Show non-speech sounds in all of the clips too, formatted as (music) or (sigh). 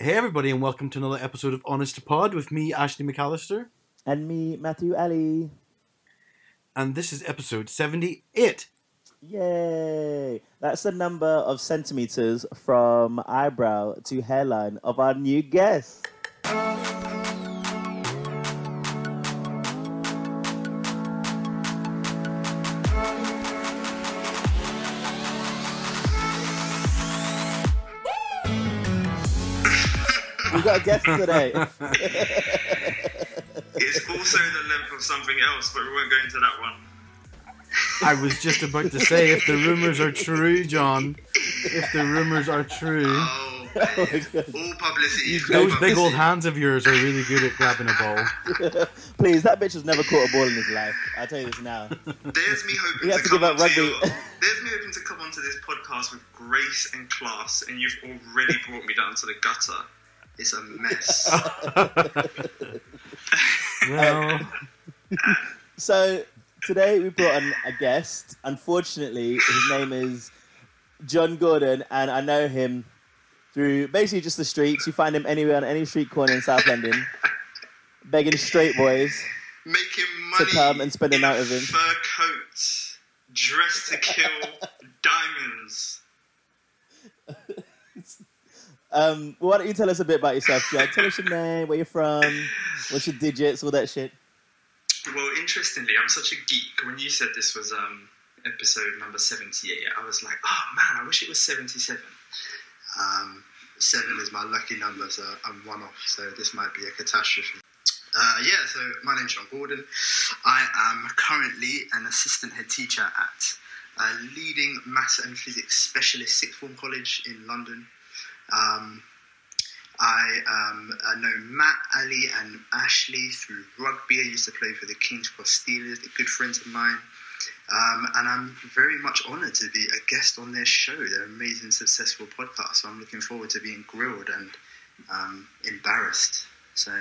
Hey, everybody, and welcome to another episode of Honest to Pod with me, Ashley McAllister. And me, Matthew Ali. And this is episode 78. Yay! That's the number of centimeters from eyebrow to hairline of our new guest. We got a guest today. (laughs) It's also the length of something else, but we won't go into that one. I was just about to say, if the rumors are true, John, if the rumors are true, Oh, (laughs) oh my all publicity. is good those big old hands of yours are really good at grabbing a ball. (laughs) Please, that bitch has never caught a ball in his life. I'll tell you this now. There's me hoping to to come up rugby. your, There's me hoping to come onto this podcast with grace and class, and you've already brought me down to the gutter. It's a mess. (laughs) Well, So today we brought on a guest. Unfortunately, his name is John Gordon, and I know him through basically just the streets. You find him anywhere on any street corner in South London, begging straight boys. Making money come and spend the night with him. fur coat, dressed to kill, (laughs) diamonds. Um, why don't you tell us a bit about yourself, John? Tell us your name, where you're from, what's your digits, all that shit. Well, interestingly, I'm such a geek. When you said this was um, episode number 78, I was like, oh man, I wish it was 77. Um, seven is my lucky number, so I'm one off, so this might be a catastrophe. Uh, yeah, so my name's John Gordon. I am currently an assistant head teacher at a leading maths and physics specialist sixth form college in London. Um, I, um, I know Matt, Ali, and Ashley through rugby. I used to play for the King's Cross Steelers. They're good friends of mine. Um, and I'm very much honoured to be a guest on their show. They're amazing, successful podcast. So I'm looking forward to being grilled and um, embarrassed. So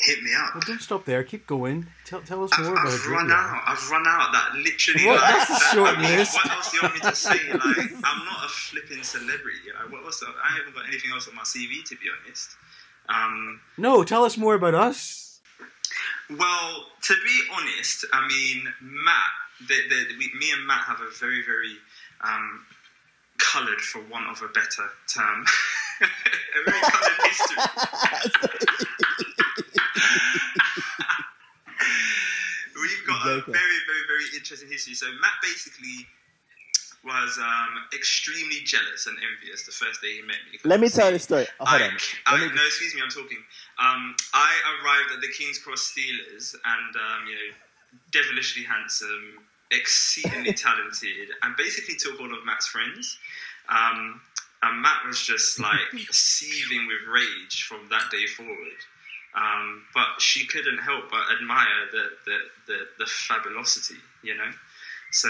hit me up. well, don't stop there. Keep going. Tell, tell us I've, more about you. I've it. run out. I've run out. That literally. What? Like, That's a short list. What else do you want me to say? (laughs) Like, I'm not a flipping celebrity. Like, what else? I haven't got anything else on my CV, to be honest. Um, No, tell us more about us. well, to be honest, I mean, Matt, the, the, we, me and Matt have a very, very um, coloured, for want of a better term, (laughs) a very coloured history. (laughs) We've got a Joking. very, very, very interesting history. So Matt basically was um, extremely jealous and envious the first day he met me. Let me tell you the story. Oh, hold I, on. I, me- no, excuse me, I'm talking. Um, I arrived at the King's Cross Steelers and, um, you know, devilishly handsome, exceedingly (laughs) talented, and basically took all of Matt's friends. Um, and Matt was just like (laughs) seething with rage from that day forward. Um, but she couldn't help but admire the, the, the, the fabulosity, you know? So,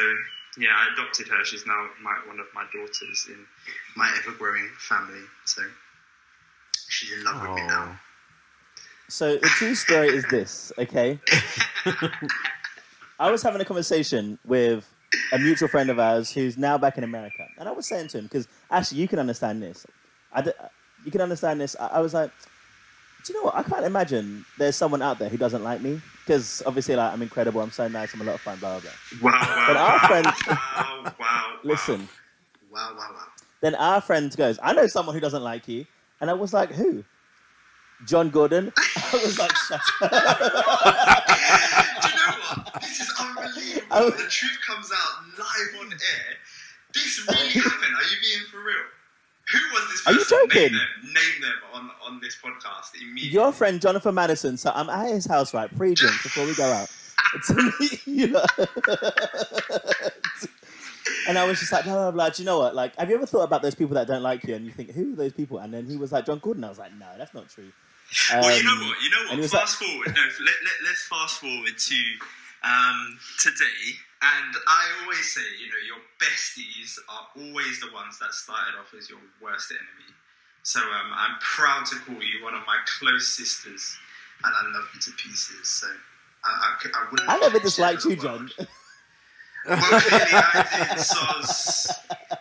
yeah, I adopted her. She's now my, one of my daughters in my ever growing family. So, she's in love with me now. So the true story is this, okay? (laughs) I was having a conversation with a mutual friend of ours who's now back in America, and I was saying to him because actually you can understand this. I d- you can understand this. I, I was like, do you know what? I can't imagine there's someone out there who doesn't like me because obviously, like, I'm incredible. I'm so nice. I'm a lot of fun. Blah blah blah. Wow, wow, But our friend- wow, wow. Listen. Wow, wow, wow. Then our friend goes, I know someone who doesn't like you, and I was like, who? John Gordon. (laughs) I was like, shut up. (laughs) Do you know what? This is unbelievable. I- the truth comes out live on air. This really happened. Are you being for real? Who was this Are you person? joking? Name them. Name them on, on this podcast immediately. Your friend Jonathan Madison. So I'm at his house, right, pre-drink (laughs) before we go out. (laughs) to meet you (laughs) and I was just like, blah, blah, blah. Do you know what? Like, have you ever thought about those people that don't like you and you think, who are those people? And then he was like, John Gordon. I was like, no, that's not true. well, you know Um, what? You know what? Fast forward. No, let, let, let's fast forward to um, today. And I always say, you know, your besties are always the ones that started off as your worst enemy. So um, I'm proud to call you one of my close sisters, and I love you to pieces. So I, I, I wouldn't. I never disliked you, John. Well, clearly I (laughs) did. So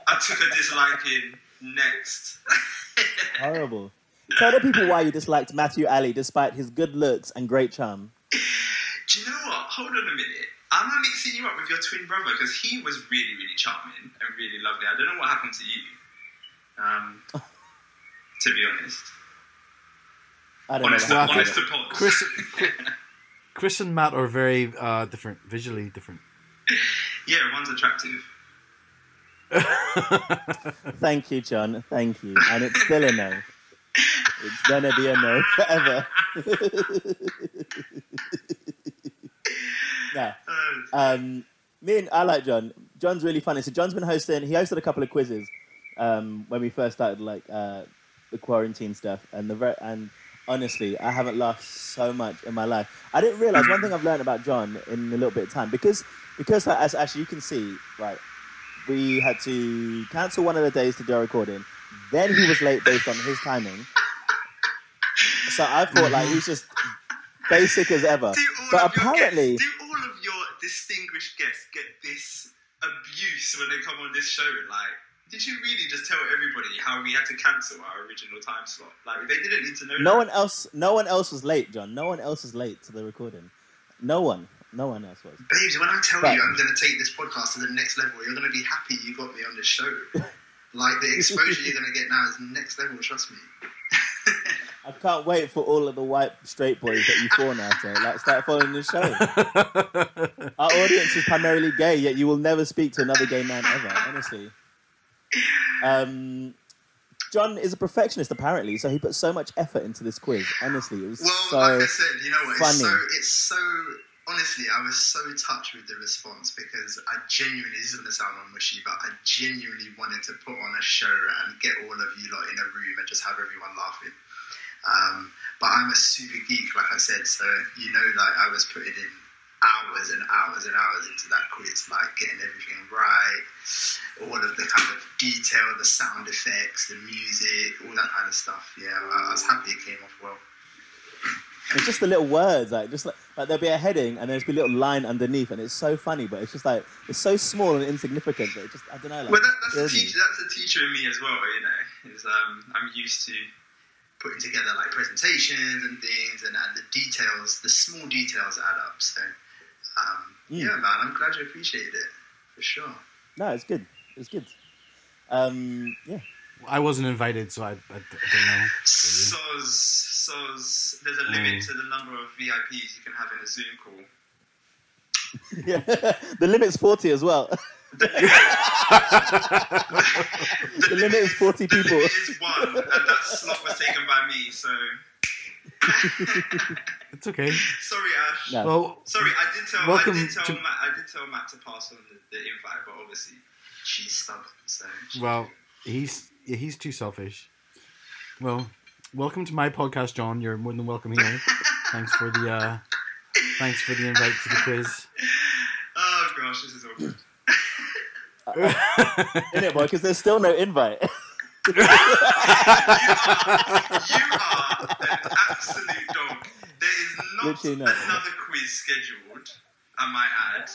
I took a disliking next. (laughs) Horrible. Tell the people why you disliked Matthew Ali despite his good looks and great charm. Do you know what? Hold on a minute. Am I mixing you up with your twin brother? Because he was really, really charming and really lovely. I don't know what happened to you. Um, to be honest. I don't Honest, know. Well, What honest happened. to Pod. Chris, (laughs) Chris and Matt are very uh, different, visually different. yeah, one's attractive. (laughs) Thank you, John. Thank you. And it's still a no. It's gonna be a no forever. (laughs) yeah. Uh, (laughs) Um, me and I like John. John's really funny. So John's been hosting. He hosted a couple of quizzes um, when we first started, like uh, the quarantine stuff. And the ver- and honestly, I haven't laughed so much in my life. I didn't realize one thing I've learned about John in a little bit of time because because uh, as actually you can see, right, we had to cancel one of the days to do a recording. Then he was late based on his timing. So I thought like he's just basic as ever. But apparently, distinguished guests get this abuse when they come on this show? Like, did you really just tell everybody how we had to cancel our original time slot? Like, they didn't need to know. No that. one else. No one else was late, John. No one else was late to the recording. No one. No one else was. Babes, when I tell But- you I'm going to take this podcast to the next level, you're going to be happy you got me on this show. (laughs) like the exposure you're going to get now is next level. Trust me. (laughs) I can't wait for all of the white straight boys that you fawn after. Like, start following the show. (laughs) Our audience is primarily gay, yet you will never speak to another gay man ever. Honestly. Um, John is a perfectionist, apparently, so he put so much effort into this quiz. Honestly, it was Well, so. like I said, you know what? It's so, it's so. Honestly, I was so touched with the response because I genuinely, this is going to sound all mushy, but I genuinely wanted to put on a show and get all of you lot in a room and just have everyone laughing. Um, but I'm a super geek, like I said, so you know, like I was putting in hours and hours and hours into that quiz, like getting everything right, all of the kind of detail, the sound effects, the music, all that kind of stuff. Yeah, I, was happy it came off well. It's just the little words, like just like, like there'll be a heading and there's be a little line underneath, and it's so funny, but it's just like it's so small and insignificant But it just I don't know. Like, Well, that, that's, a teacher, that's a teacher in me as well, you know. Is um, I'm used to putting together like presentations and things, and, and the details, the small details add up. So, um, Mm. yeah, man, I'm glad you appreciated it for sure. No, it's good. It's good. Um, yeah. I wasn't invited, so I, I, I don't know. Soz, soz. There's a limit Mm. to the number of VIPs you can have in a Zoom call. (laughs) yeah. the limit's 40 as well. (laughs) The, The limit is 40 the people. limit is one, and that slot was taken by me. So, (laughs) It's okay. sorry, Ash. No. Well, Sorry, I did tell Welcome I did tell to- Matt I did tell Matt to pass on the, the invite, but obviously she's stubborn, so she- well, he's yeah, he's too selfish. Well, welcome to my podcast, John. You're more than welcome here. thanks for the uh, thanks for the invite to the quiz. (laughs) Oh gosh, this is awkward. (laughs) In it, boy, because there's still no invite. (laughs) You are an absolute dog. There is not, not. another quiz scheduled, I might add.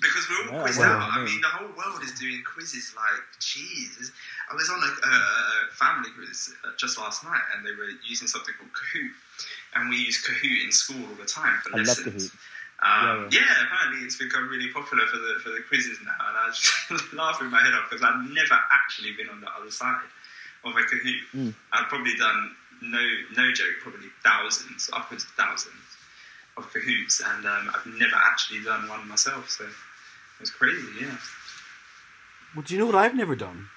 Because we're all Yeah, quizzed well, out. I no. mean, the whole world is doing quizzes like, jeez. I was on a, a, a family quiz uh, just last night and they were using something called Kahoot. And we use Kahoot in school all the time for I love lessons. Kahoot. Um, Yeah, yeah, apparently it's become really popular for the for the quizzes now, and I just laughing my head off because I've never actually been on the other side of a Kahoot. Mm. I've probably done no no joke, probably thousands, upwards of thousands of Kahoots, and um, I've never actually done one myself. So it's crazy, yeah. Well, do you know what I've never done?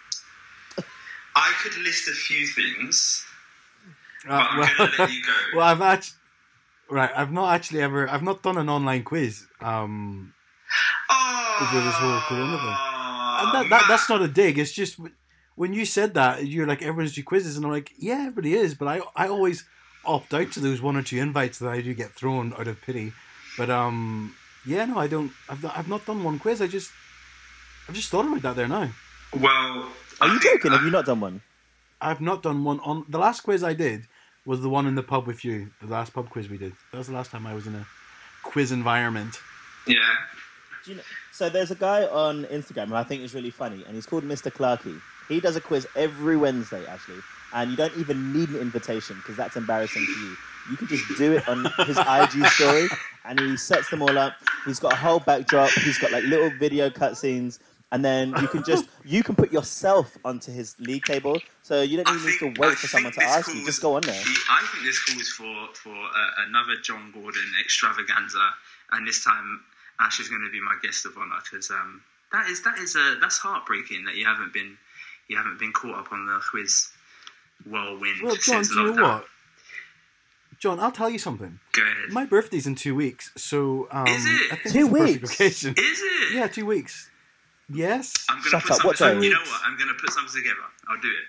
I could list a few things, but Uh, I'm well, going to let you go. (laughs) well, I've actually right. I've not actually ever. I've not done an online quiz. Um, oh, over this whole corona thing. and that, that that's not a dig. It's just when you said that you're like everyone's do quizzes, and I'm like, yeah, everybody is, but I I always opt out to those one or two invites that I do get thrown out of pity. But um, yeah, no, I don't. I've not, I've not done one quiz. I just I've just thought about that there now. Well, Are I you joking? I- Have you not done one? I've not done one on the last quiz I did was the one in the pub with you. The last pub quiz we did. That was the last time I was in a quiz environment. Yeah. Do you know, so there's a guy on Instagram who I think is really funny, and he's called Mr. Clarky. He does a quiz every Wednesday, actually, and you don't even need an invitation because that's embarrassing to you. You can just do it on his IG story, and he sets them all up. He's got a whole backdrop. He's got like little video cutscenes, and then you can just (laughs) you can put yourself onto his league table, so you don't even need to wait I for someone to this ask you. Just go on there. I think this calls for for uh, another John Gordon extravaganza, and this time Ash is going to be my guest of honor because um, that is that is uh, that's heartbreaking that you haven't been you haven't been caught up on the quiz whirlwind Well, John, since do you lockdown. know what? John, I'll tell you something. Go ahead. My birthday's in two weeks, so um, Is it? I think Two it's weeks? is it? Yeah, two weeks. Yes. I'm gonna Shut put up, something. what so- day? You know what? I'm gonna put something together. I'll do it.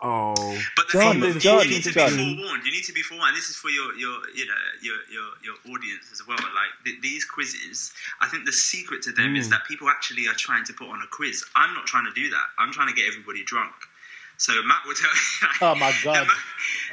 Oh, But the John, thing is, John, you need to John. be forewarned. You need to be forewarned. This is for your, your, you know, your, your, your audience as well. Like th- these quizzes, I think the secret to them is Mm. that people actually are trying to put on a quiz. I'm not trying to do that. I'm trying to get everybody drunk. So Matt will tell you. (laughs) Oh my God.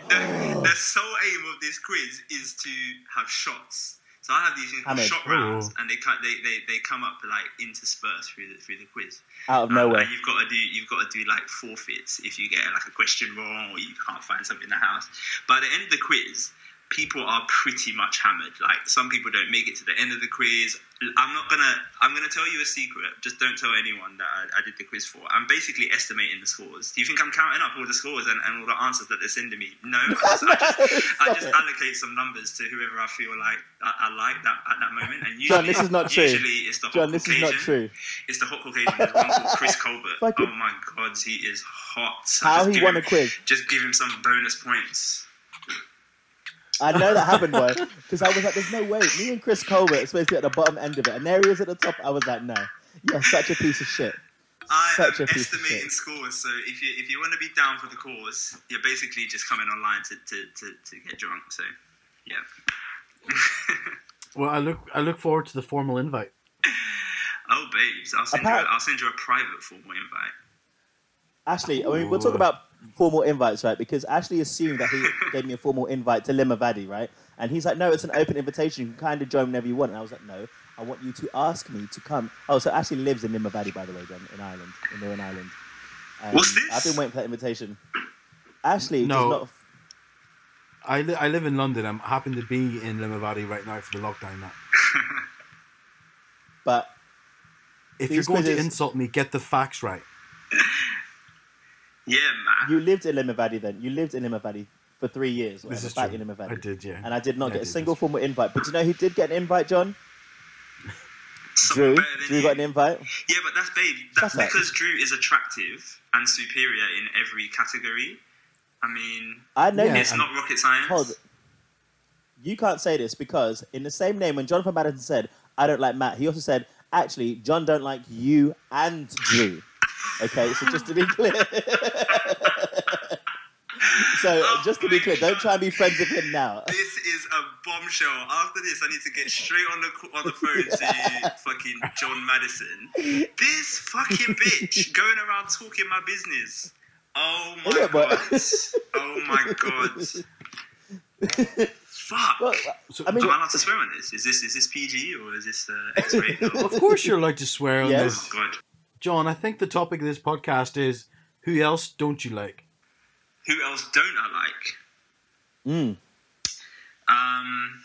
The, the, the sole aim of this quiz is to have shots. So I have these things called Ahmed. shot rounds, and they, they they they come up like interspersed through the through the quiz. Out of Um, nowhere. you've got to do you've got to do like forfeits if you get like a question wrong or you can't find something in the house. By the end of the quiz, people are pretty much hammered. Like some people don't make it to the end of the quiz. I'm not gonna I'm gonna tell you a secret. Just don't tell anyone that I, I did the quiz for. I'm basically estimating the scores. Do you think I'm counting up all the scores and, and all the answers that they're sending me? No, (laughs) I just, I just, I just allocate some numbers to whoever I feel like I, I like that at that moment. And usually, John, this is not true. Usually, it's the John, hot this is not true. It's the hot Caucasian. There's one called Chris (laughs) Colbert. Oh my god, he is hot. How he won him- a quiz. Just give him some bonus points. I know that happened, boy. Because I was like, there's no way. Me and Chris Colbert are supposed to be at the bottom end of it. And there he is at the top. I was like, no. You're such a piece of shit. I Such am a piece of estimating scores, so if you if you want to be down for the cause, you're basically just coming online to to, to, to get drunk. So, yeah. (laughs) well, I look I look forward to the formal invite. oh, babes, I'll send you. A, I'll send you a private formal invite. Ashley, I mean, we'll talk about formal invites, right? Because Ashley assumed that he gave me a formal invite to Limavady, right? And he's like, no, it's an open invitation. You can kind of join whenever you want. And I was like, no, I want you to ask me to come. Oh, so Ashley lives in Limavady, by the way, John, in Ireland, in Northern Ireland. Um, What's this? I've been waiting for that invitation. Ashley No. does not. I, li- I live in London. I'm happen to be in Limavady right now for the lockdown. Now. (laughs) But If you're going to insult me, get the facts right. (laughs) Yeah, man. you lived in Limavady then. You lived in Limavady for three years. This is back true. in Limavady. I did, yeah. And I did not Yeah, get I a did, single formal invite. But do you know who did get an invite, John? (laughs) Someone Drew. Drew you. got an invite. Yeah, but that's babe. That's Shut up. because Drew is attractive and superior in every category. I mean, I know Yeah. you. it's not rocket science. Hold. You can't say this because in the same name, when Jonathan Madison said, "I don't like Matt," he also said, "Actually, John don't like you and Drew." (laughs) Okay, so just to be clear. So (laughs) Oh just to be my clear, don't try and be (laughs) friends with him now. (laughs) This is a bombshell. After this, I need to get straight on the on the phone to fucking John Madison. This fucking bitch going around talking my business. Oh my Is it, but- god. Oh my god. Fuck. Well, So, I mean, Am I allowed to swear on this? Is this is this PG or is this uh, X-rated? of course, you're allowed to swear on Yes. this. Oh god. John, I think the topic of this podcast is who else don't you like? Who else don't I like? mm, Um,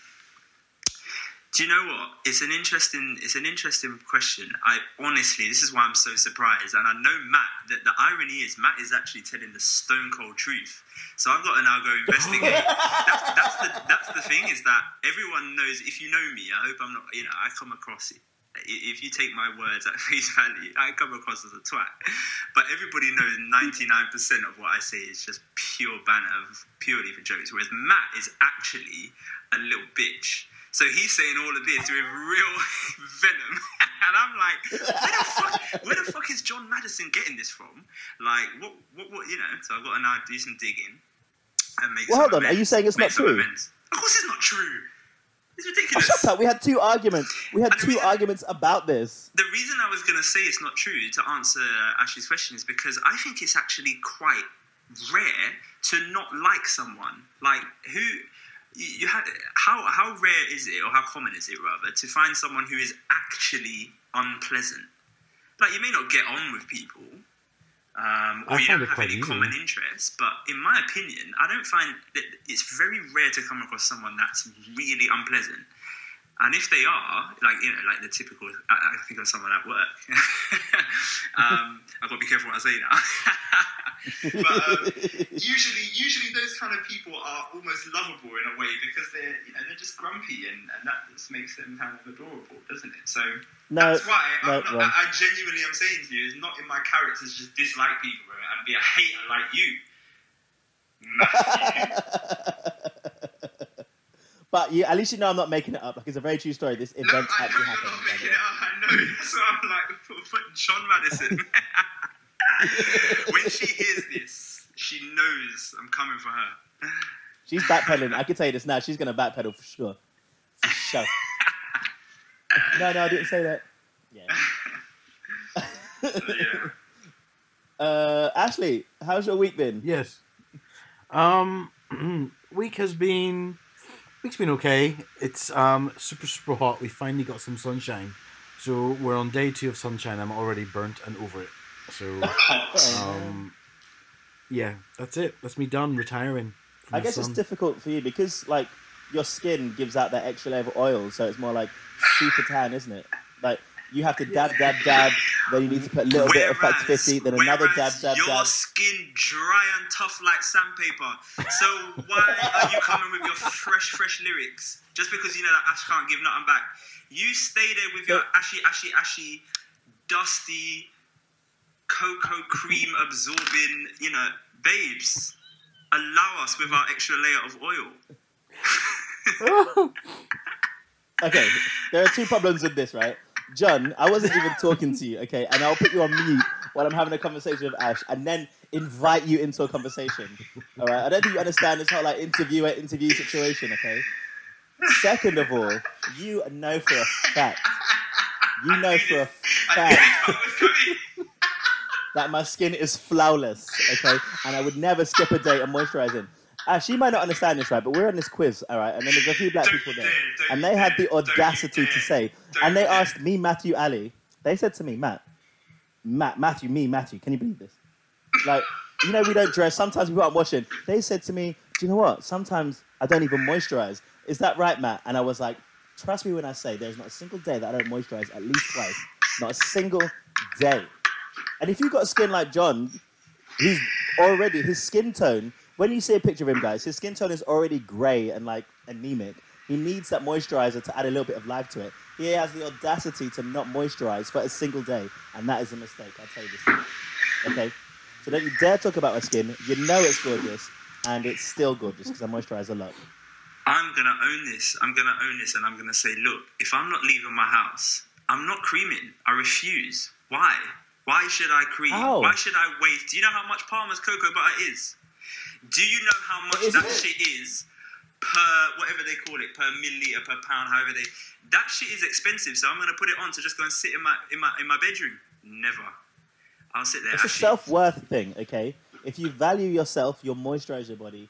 do you know what? It's an interesting. It's an interesting question. I honestly, this is why I'm so surprised, and I know Matt. That the irony is, Matt is actually telling the stone cold truth. So I've got to now go investigate. (laughs) that's, that's the that's the thing is that everyone knows. If you know me, I hope I'm not. You know, I come across it. If you take my words at (laughs) face value, I come across as a twat. But everybody knows 99% of what I say is just pure banter, purely for jokes. Whereas Matt is actually a little bitch. So he's saying all of this with real (laughs) venom, (laughs) and I'm like, where the fuck, where the fuck is John Madison getting this from? Like, what, what, what, you know? So I've got to now do some digging and make. Well, hold on, are you saying it's not true? amends. Of course, it's not true. It's Oh, ridiculous. shut up. We had two arguments. We had two reason- arguments about this. The reason I was going to say it's not true to answer Ashley's question is because I think it's actually quite rare to not like someone. Like who you, you had how how rare is it or how common is it rather to find someone who is actually unpleasant? Like you may not get on with people. Um, or I you don't have any easy. common interests. But in my opinion, I don't find that it's very rare to come across someone that's really unpleasant. And if they are, like you know, like the typical, I, I think of someone at work. (laughs) um, I've got to be careful what I say now. (laughs) but um, usually, usually those kind of people are almost lovable in a way because they're, you know, they're just grumpy, and, and that just makes them kind of adorable, doesn't it? So No, that's why no, I'm not. I, I genuinely am saying to you, it's not in my character to just dislike people and be a hater like you. (laughs) But you, at least you know I'm not making it up. Like it's a very true story. This no, event I know actually happened. not making it up. I know. That's why I'm like, John Madison. (laughs) when she hears this, she knows I'm coming for her. She's backpedaling. I can tell you this now. She's gonna backpedal for sure. For sure. (laughs) no, no, I didn't say that. Yeah. yeah. (laughs) Uh, Ashley, how's your week been? Yes. Um, (clears throat) week has been week's been okay. It's um super super hot. We finally got some sunshine, so we're on day two of sunshine. I'm already burnt and over it. So (laughs) um, yeah, that's it. That's me done retiring. I the guess it's difficult for you because like your skin gives out that extra layer of oil, so it's more like super tan, isn't it? Like you have to dab, dab, dab. Then you need to put a little bit of Factor 50. Then another dab, whereas dab, your dab. skin dry and tough like sandpaper. So why are you coming with your fresh, fresh lyrics? Just because you know that Ash can't give nothing back. You stay there with your ashy, ashy, ashy, dusty, cocoa cream absorbing, you know, babes. Allow us with our extra layer of oil. (laughs) Okay, there are two problems with this, right? John, I wasn't even talking to you, okay, and I'll put you on mute while I'm having a conversation with Ash, and then invite you into a conversation. All right, I don't think you understand this whole like interviewer interview situation, okay? Second of all, you know for a fact, you know for a fact that my skin is flawless, okay, and I would never skip a day of moisturizing. Ash, you might not understand this, right? But we're on this quiz, all right, and then there's a few black people there, and they had the audacity to say, and they asked me, Matthew Ali, they said to me, Matt, Matt, Matthew, me, Matthew, can you believe this? Like, you know, we don't dress. Sometimes we aren't washing. They said to me, do you know what? Sometimes I don't even moisturize. Is that right, Matt? And I was like, trust me when I say there's not a single day that I don't moisturize at least twice. Not a single day. And if you've got a skin like John, he's already his skin tone. When you see a picture of him, guys, his skin tone is already grey and like anemic. He needs that moisturizer to add a little bit of life to it. He has the audacity to not moisturize for a single day, and that is a mistake. I'll tell you this. Okay, so don't you dare talk about my skin. You know it's gorgeous, and it's still gorgeous because I moisturize a lot. I'm gonna own this. I'm gonna own this, and I'm gonna say, look, if I'm not leaving my house, I'm not creaming. I refuse. Why? Why should I cream? How? Why should I waste? Do you know how much Palmer's cocoa butter is? Do you know how much Is that it? shit is per whatever they call it, per milliliter, per pound, however they? That shit is expensive. So I'm gonna put it on to just go and sit in my in my in my bedroom. Never. I'll sit there. It's a self worth thing, okay? If you value yourself, you'll moisturize your body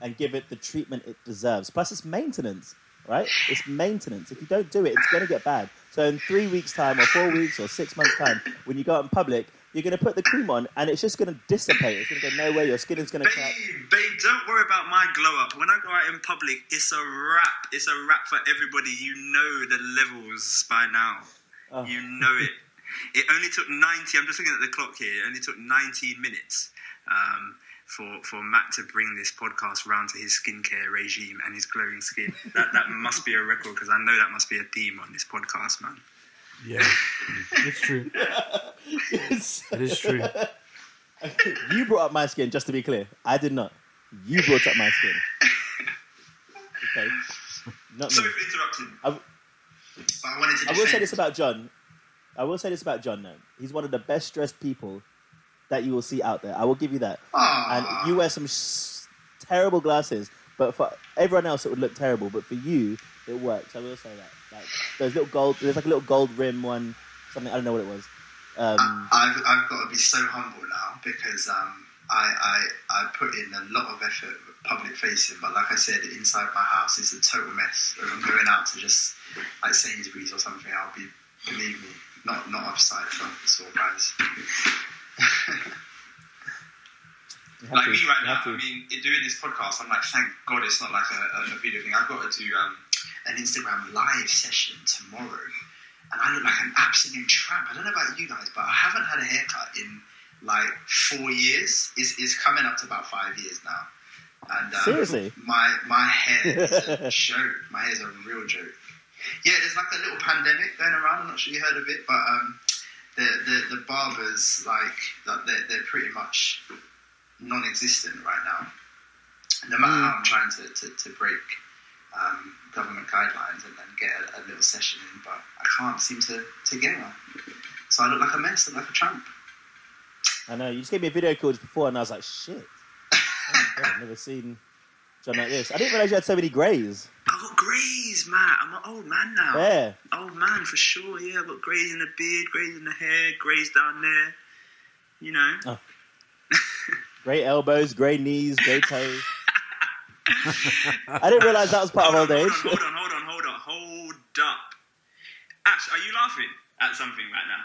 and give it the treatment it deserves. Plus, it's maintenance, right? It's maintenance. If you don't do it, it's going to get bad. So, in three weeks' time, or four weeks, or six months' time, when you go out in public, you're going to put the cream on and it's just going to dissipate. It's going to go nowhere. Your skin is going to crack. Babe, babe, don't worry about my glow up. When I go out in public, it's a wrap. It's a wrap for everybody. You know the levels by now. Oh. You know it. It only took 90, I'm just looking at the clock here, it only took 19 minutes um, for, for Matt to bring this podcast round to his skincare regime and his glowing skin. That, that must be a record because I know that must be a theme on this podcast, man. Yeah, it's true. (laughs) It is true. (laughs) you brought up my skin, just to be clear. I did not. You brought up my skin. Okay. Not me. Sorry for interrupting. I- but I wanted to I will say this about John. I will say this about John. Though he's one of the best dressed people that you will see out there. I will give you that. Aw. And you wear some sh- terrible glasses, but for everyone else it would look terrible. But for you, it works. I will say that. Like there's little gold. There's like a little gold rim one. Something I don't know what it was. Um, I've, I've got to be so humble now because um, I, I, I put in a lot of effort public facing, but like I said, inside my house is a total mess. If I'm going out to just like Sainsbury's or something, I'll be, believe me, not not upside front sort of guys. (laughs) Like to, me right now, to. I mean, in doing this podcast, I'm like, thank God it's not like a, a, a video thing. I've got to do um, an Instagram live session tomorrow, and I look like an absolute tramp. I don't know about you guys, but I haven't had a haircut in like four years. Is is coming up to about five years now. And um, Seriously? my my hair is a (laughs) joke. My hair's a real joke. Yeah, there's like a little pandemic going around. I'm not sure you heard of it, but um, the, the the barbers like they're they're pretty much non-existent right now. No matter how I'm trying to, to, to break um, government guidelines and, then get a, a little session in, but I can't seem to, to get one. So I look like a mess, I look like a tramp. I know. You just gave me a video call just before, and I was like, shit. Oh God, I've never seen John like this. I didn't realize you had so many greys. I've got greys, man. I'm an old man now. There. Old man for sure. Yeah, I've got greys in the beard, greys in the hair, greys down there. You know. Oh. Grey elbows, grey knees, grey (laughs) toes. (laughs) I didn't realize that was part of hold old on, age. Hold on, hold on, hold on, hold up. Ash, are you laughing at something right now?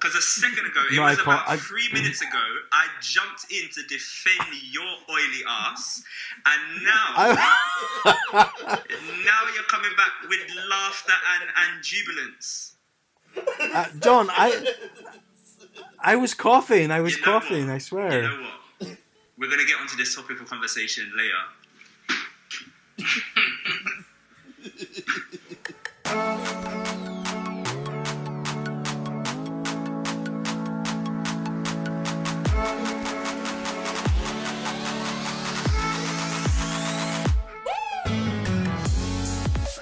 Because a second ago, it No, was about I- three minutes ago, I jumped in to defend your oily ass, and now, (laughs) now you're coming back with laughter and, and jubilance. uh, John, I, I was coughing. I was You know coughing. what? I swear. You know what? We're gonna get onto this topic of conversation later.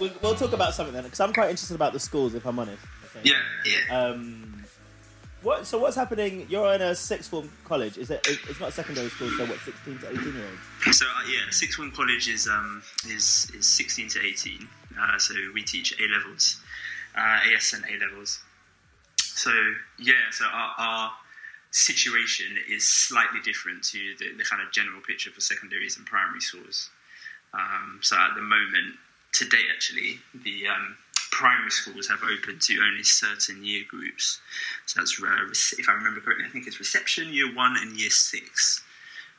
We'll, we'll talk about something then, because I'm quite interested about the schools, if I'm honest. Okay. Yeah, yeah. Um, what? So what's happening? You're in a sixth form college. Is it? It's not a secondary school. So what? 16 to 18 year olds. So uh, yeah, sixth form college is um is is sixteen to eighteen. Uh, so we teach A levels, uh, AS and A levels. So yeah, so our, our situation is slightly different to the, the kind of general picture for secondaries and primary schools. Um, so at the moment, to date actually, the um, primary schools have opened to only certain year groups. So that's rare. if I remember correctly, I think it's reception, year one, and year six.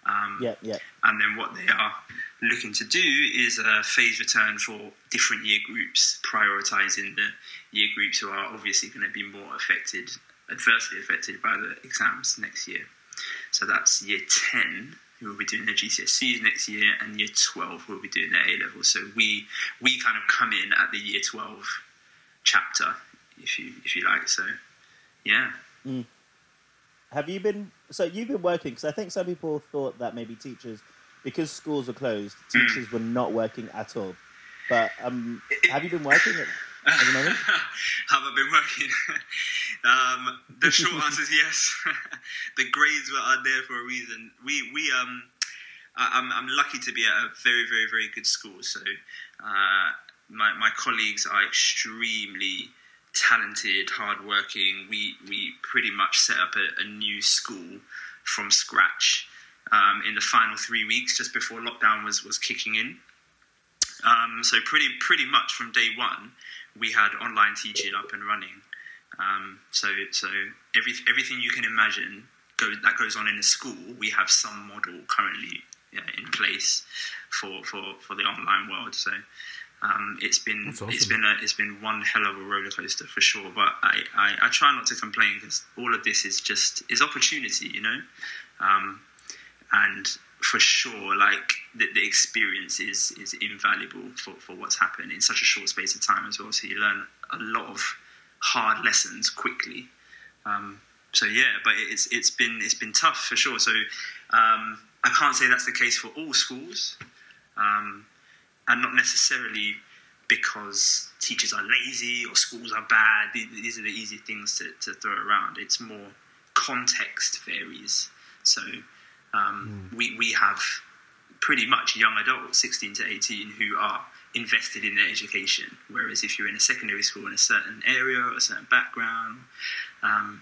Um, Yeah, yeah. and then what they are looking to do is a phase return for different year groups, prioritizing the year groups who are obviously going to be more affected, adversely affected by the exams next year. So that's year 10 who will be doing their GCSEs next year, and year 12 who will be doing their A levels. So we we kind of come in at the year 12 chapter, if you if you like. So yeah. Have you been? So you've been working because I think some people thought that maybe teachers, because schools were closed, teachers were not working at all. But um, have you been working at, at the moment? Have I been working? (laughs) um, the short (laughs) answer is yes. (laughs) the grades were are there for a reason. We we um, I, I'm I'm lucky to be at a very very very good school. So uh, my my colleagues are extremely talented, hardworking. We we pretty much set up a, a new school from scratch um, in the final three weeks, just before lockdown was was kicking in. Um, so pretty pretty much from day one, we had online teaching up and running. Um, so so every, everything you can imagine go, that goes on in a school, we have some model currently yeah, in place for, for, for the online world. So um, it's been That's it's awesome. been a, it's been one hell of a roller coaster for sure. But I, I, I try not to complain because all of this is just is opportunity, you know. Um, and for sure, like the, the experience is is invaluable for, for what's happened in such a short space of time as well. So you learn a lot of hard lessons quickly. Um, so yeah, but it's it's been it's been tough for sure. So um, I can't say that's the case for all schools, um, and not necessarily because teachers are lazy or schools are bad. These are the easy things to, to throw around. It's more context varies. So um, we we have pretty much young adults, 16 to 18, who are invested in their education. Whereas if you're in a secondary school in a certain area or a certain background, um,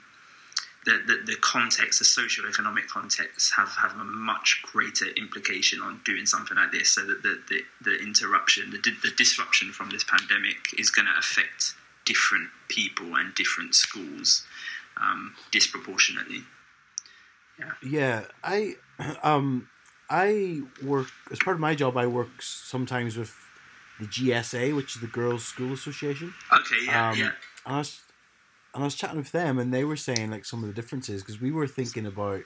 the, the, the context, the socio-economic context, have, have a much greater implication on doing something like this. So that the, the, the interruption, the, the disruption from this pandemic is going to affect different people and different schools um, disproportionately. Yeah, I (clears throat) um I work as part of my job. I work sometimes with the GSA, which is the Girls School Association. Okay, yeah, Um, yeah. And I was and I was chatting with them, and they were saying like some of the differences because we were thinking about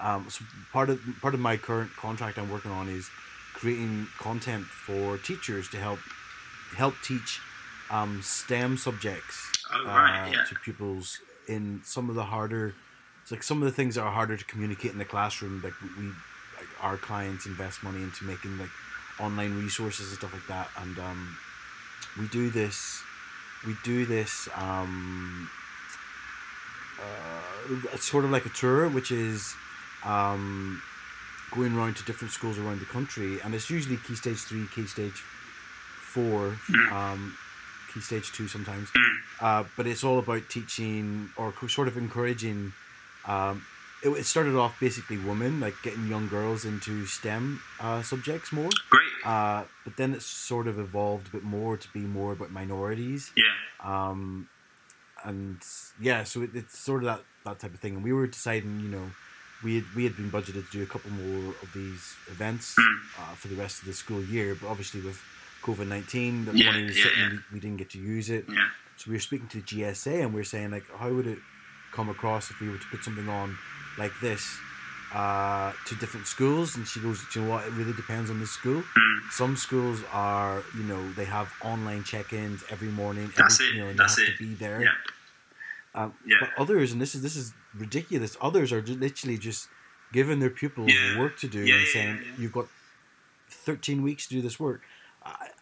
um so part of part of my current contract I'm working on is creating content for teachers to help help teach um, STEM subjects Oh, right, uh, yeah. to pupils in some of the harder it's like some of the things that are harder to communicate in the classroom like we like our clients invest money into making like online resources and stuff like that and um, we do this we do this um, uh, it's sort of like a tour which is um, going around to different schools around the country and it's usually key stage 3 key stage 4 Mm. um, key stage 2 sometimes Mm. uh, but it's all about teaching or co- sort of encouraging. Um, it, it started off basically women, like getting young girls into STEM uh, subjects more. Great. Uh, but then it sort of evolved a bit more to be more about minorities. Yeah. Um, and yeah, so it, it's sort of that, that type of thing. And we were deciding, you know, we had, we had been budgeted to do a couple more of these events Mm. uh, for the rest of the school year, but obviously with COVID nineteen, the Yeah, money was yeah, sitting, yeah. We, we didn't get to use it. Yeah. So we were speaking to GSA and we were saying like, how would it come across if we were to put something on like this uh, to different schools? And she goes, Do you know what? It really depends on the school. Mm. Some schools are, you know, they have online check-ins every morning. Every, That's it, You know, and that's you have it. to be there. Yeah. Um, Yeah. But others, and this is this is ridiculous. Others are literally just giving their pupils Yeah. work to do Yeah, and saying. "You've got 13 weeks to do this work."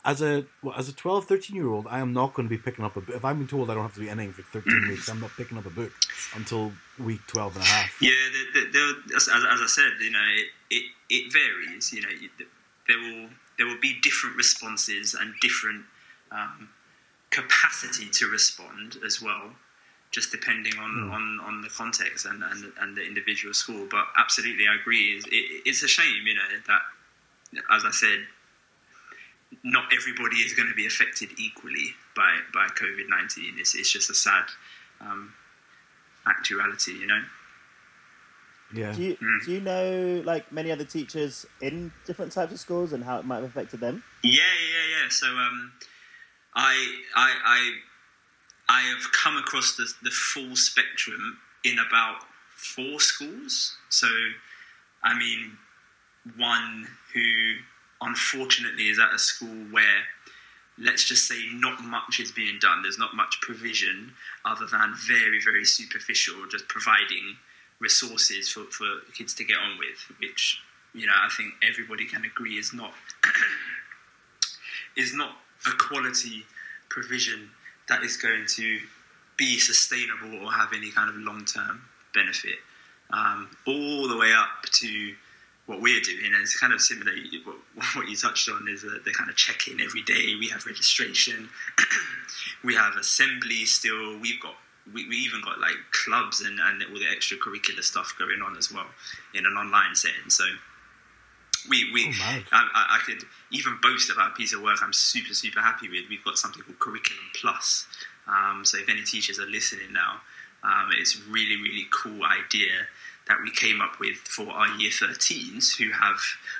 As a well, as a 12, 13 year old, I am not going to be picking up a book. If I'm told I don't have to do anything for 13 Mm. weeks, I'm not picking up a book until week 12 and a half. Yeah, as, as I said, you know, it, it, it varies. You know, there will there will be different responses and different um, capacity to respond as well, just depending on, Hmm. on, on the context and, and, and the individual school. But absolutely, I agree. It, it's a shame, you know, that as I said, not everybody is going to be affected equally by, by COVID nineteen. It's, it's just a sad um, actuality, you know. Yeah. Do you, Mm. do you know like many other teachers in different types of schools and how it might have affected them? Yeah, yeah, yeah. So um, I, I, I, I have come across the, the full spectrum in about four schools. So, I mean, one who unfortunately is at a school where, let's just say, not much is being done. There's not much provision other than very, very superficial, just providing resources for, for kids to get on with, which you know I think everybody can agree is not (clears throat) is not a quality provision that is going to be sustainable or have any kind of long term benefit. Um, all the way up to what we're doing, and it's kind of similar. What, what you touched on is uh, the kind of check in every day. We have registration, (clears throat) we have assembly still. We've got we, we even got like clubs and, and all the extracurricular stuff going on as well in an online setting. So we we Oh. I, I, I could even boast about a piece of work I'm super super happy with. We've got something called Curriculum Plus. Um, so if any teachers are listening now, um, it's really really cool idea that we came up with for our year 13s who have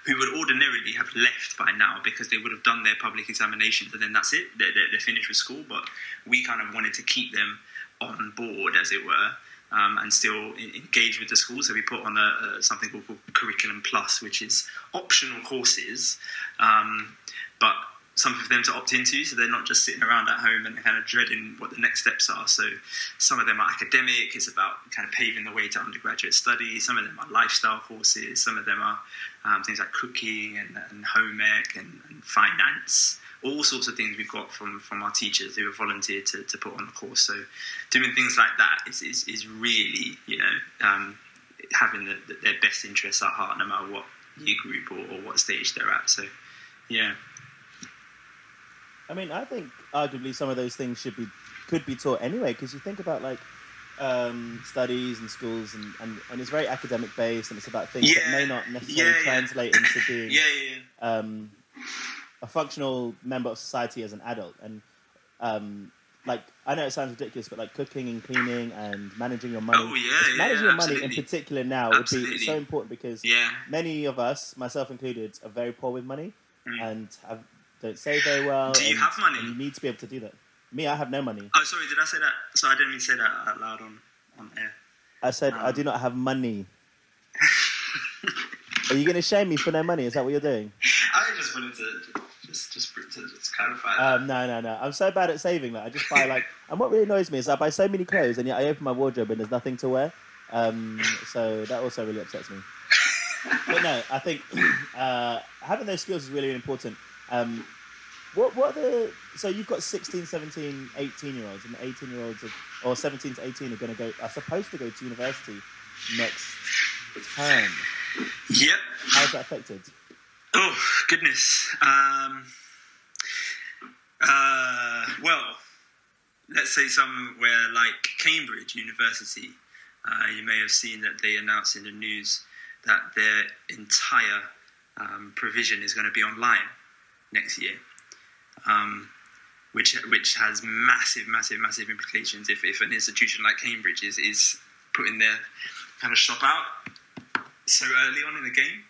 who would ordinarily have left by now because they would have done their public examinations and then that's it. They're, they're, they're finished with school but we kind of wanted to keep them on board as it were um, and still engage with the school. So we put on a, a something called, curriculum plus which is optional courses um, but something for them to opt into so they're not just sitting around at home and kind of dreading what the next steps are. So some of them are academic it's about kind of paving the way to undergraduate study some of them are lifestyle courses some of them are um, things like cooking and, and home ec and, and finance. All sorts of things we've got from, from our teachers who have volunteered to, to put on the course. So doing things like that is, is, is really you know um, having the, the, their best interests at heart no matter what year group or, or what stage they're at. So yeah I mean, I think arguably some of those things should be could be taught anyway because you think about like um, studies and schools and, and, and it's very academic based and it's about things that may not necessarily yeah, yeah. translate into (laughs) being yeah yeah, yeah. um, a functional member of society as an adult. And um, like I know it sounds ridiculous, but like cooking and cleaning and managing your money. Oh, yeah, yeah, managing your money in particular now would be so important because Yeah. many of us, myself included, are very poor with money Mm. and have, don't save very well. Do you have money? You need to be able to do that. Me, I have no money. Oh, sorry. Did I say that? So I didn't mean to say that out loud on on air. I said I Um. do not have money. (laughs) Are you going to shame me for no money? Is that what you're doing? I just wanted to just just to just clarify. that. Um, no, no, no. I'm so bad at saving that I just buy like. (laughs) And what really annoys me is I buy so many clothes and yet I open my wardrobe and there's nothing to wear. Um, so that also really upsets me. But no, I think (clears throat) uh, having those skills is really, really important. Um, what what are the so you've got 16, 17, 18 year olds and 18 year olds are, or 17 to 18 are going to go are supposed to go to university next term. yep. How's that affected? Oh goodness. Um, uh, well, let's say somewhere like Cambridge University. Uh, you may have seen that they announced in the news that their entire um, provision is going to be online next year, um, which which has massive, massive, massive implications if, if an institution like Cambridge is is putting their kind of shop out so early on in the game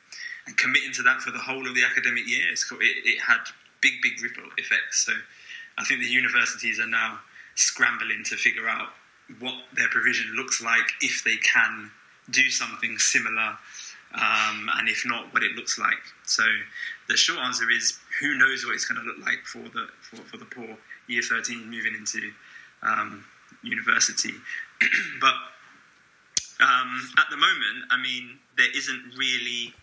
and committing to that for the whole of the academic year, it, it had big, big ripple effects. So I think the universities are now scrambling to figure out what their provision looks like if they can do something similar, um, and if not, what it looks like. So the short answer is who knows what it's going to look like for the for, for the poor year 13 moving into um, university. (clears throat) but um, at the moment, I mean, there isn't really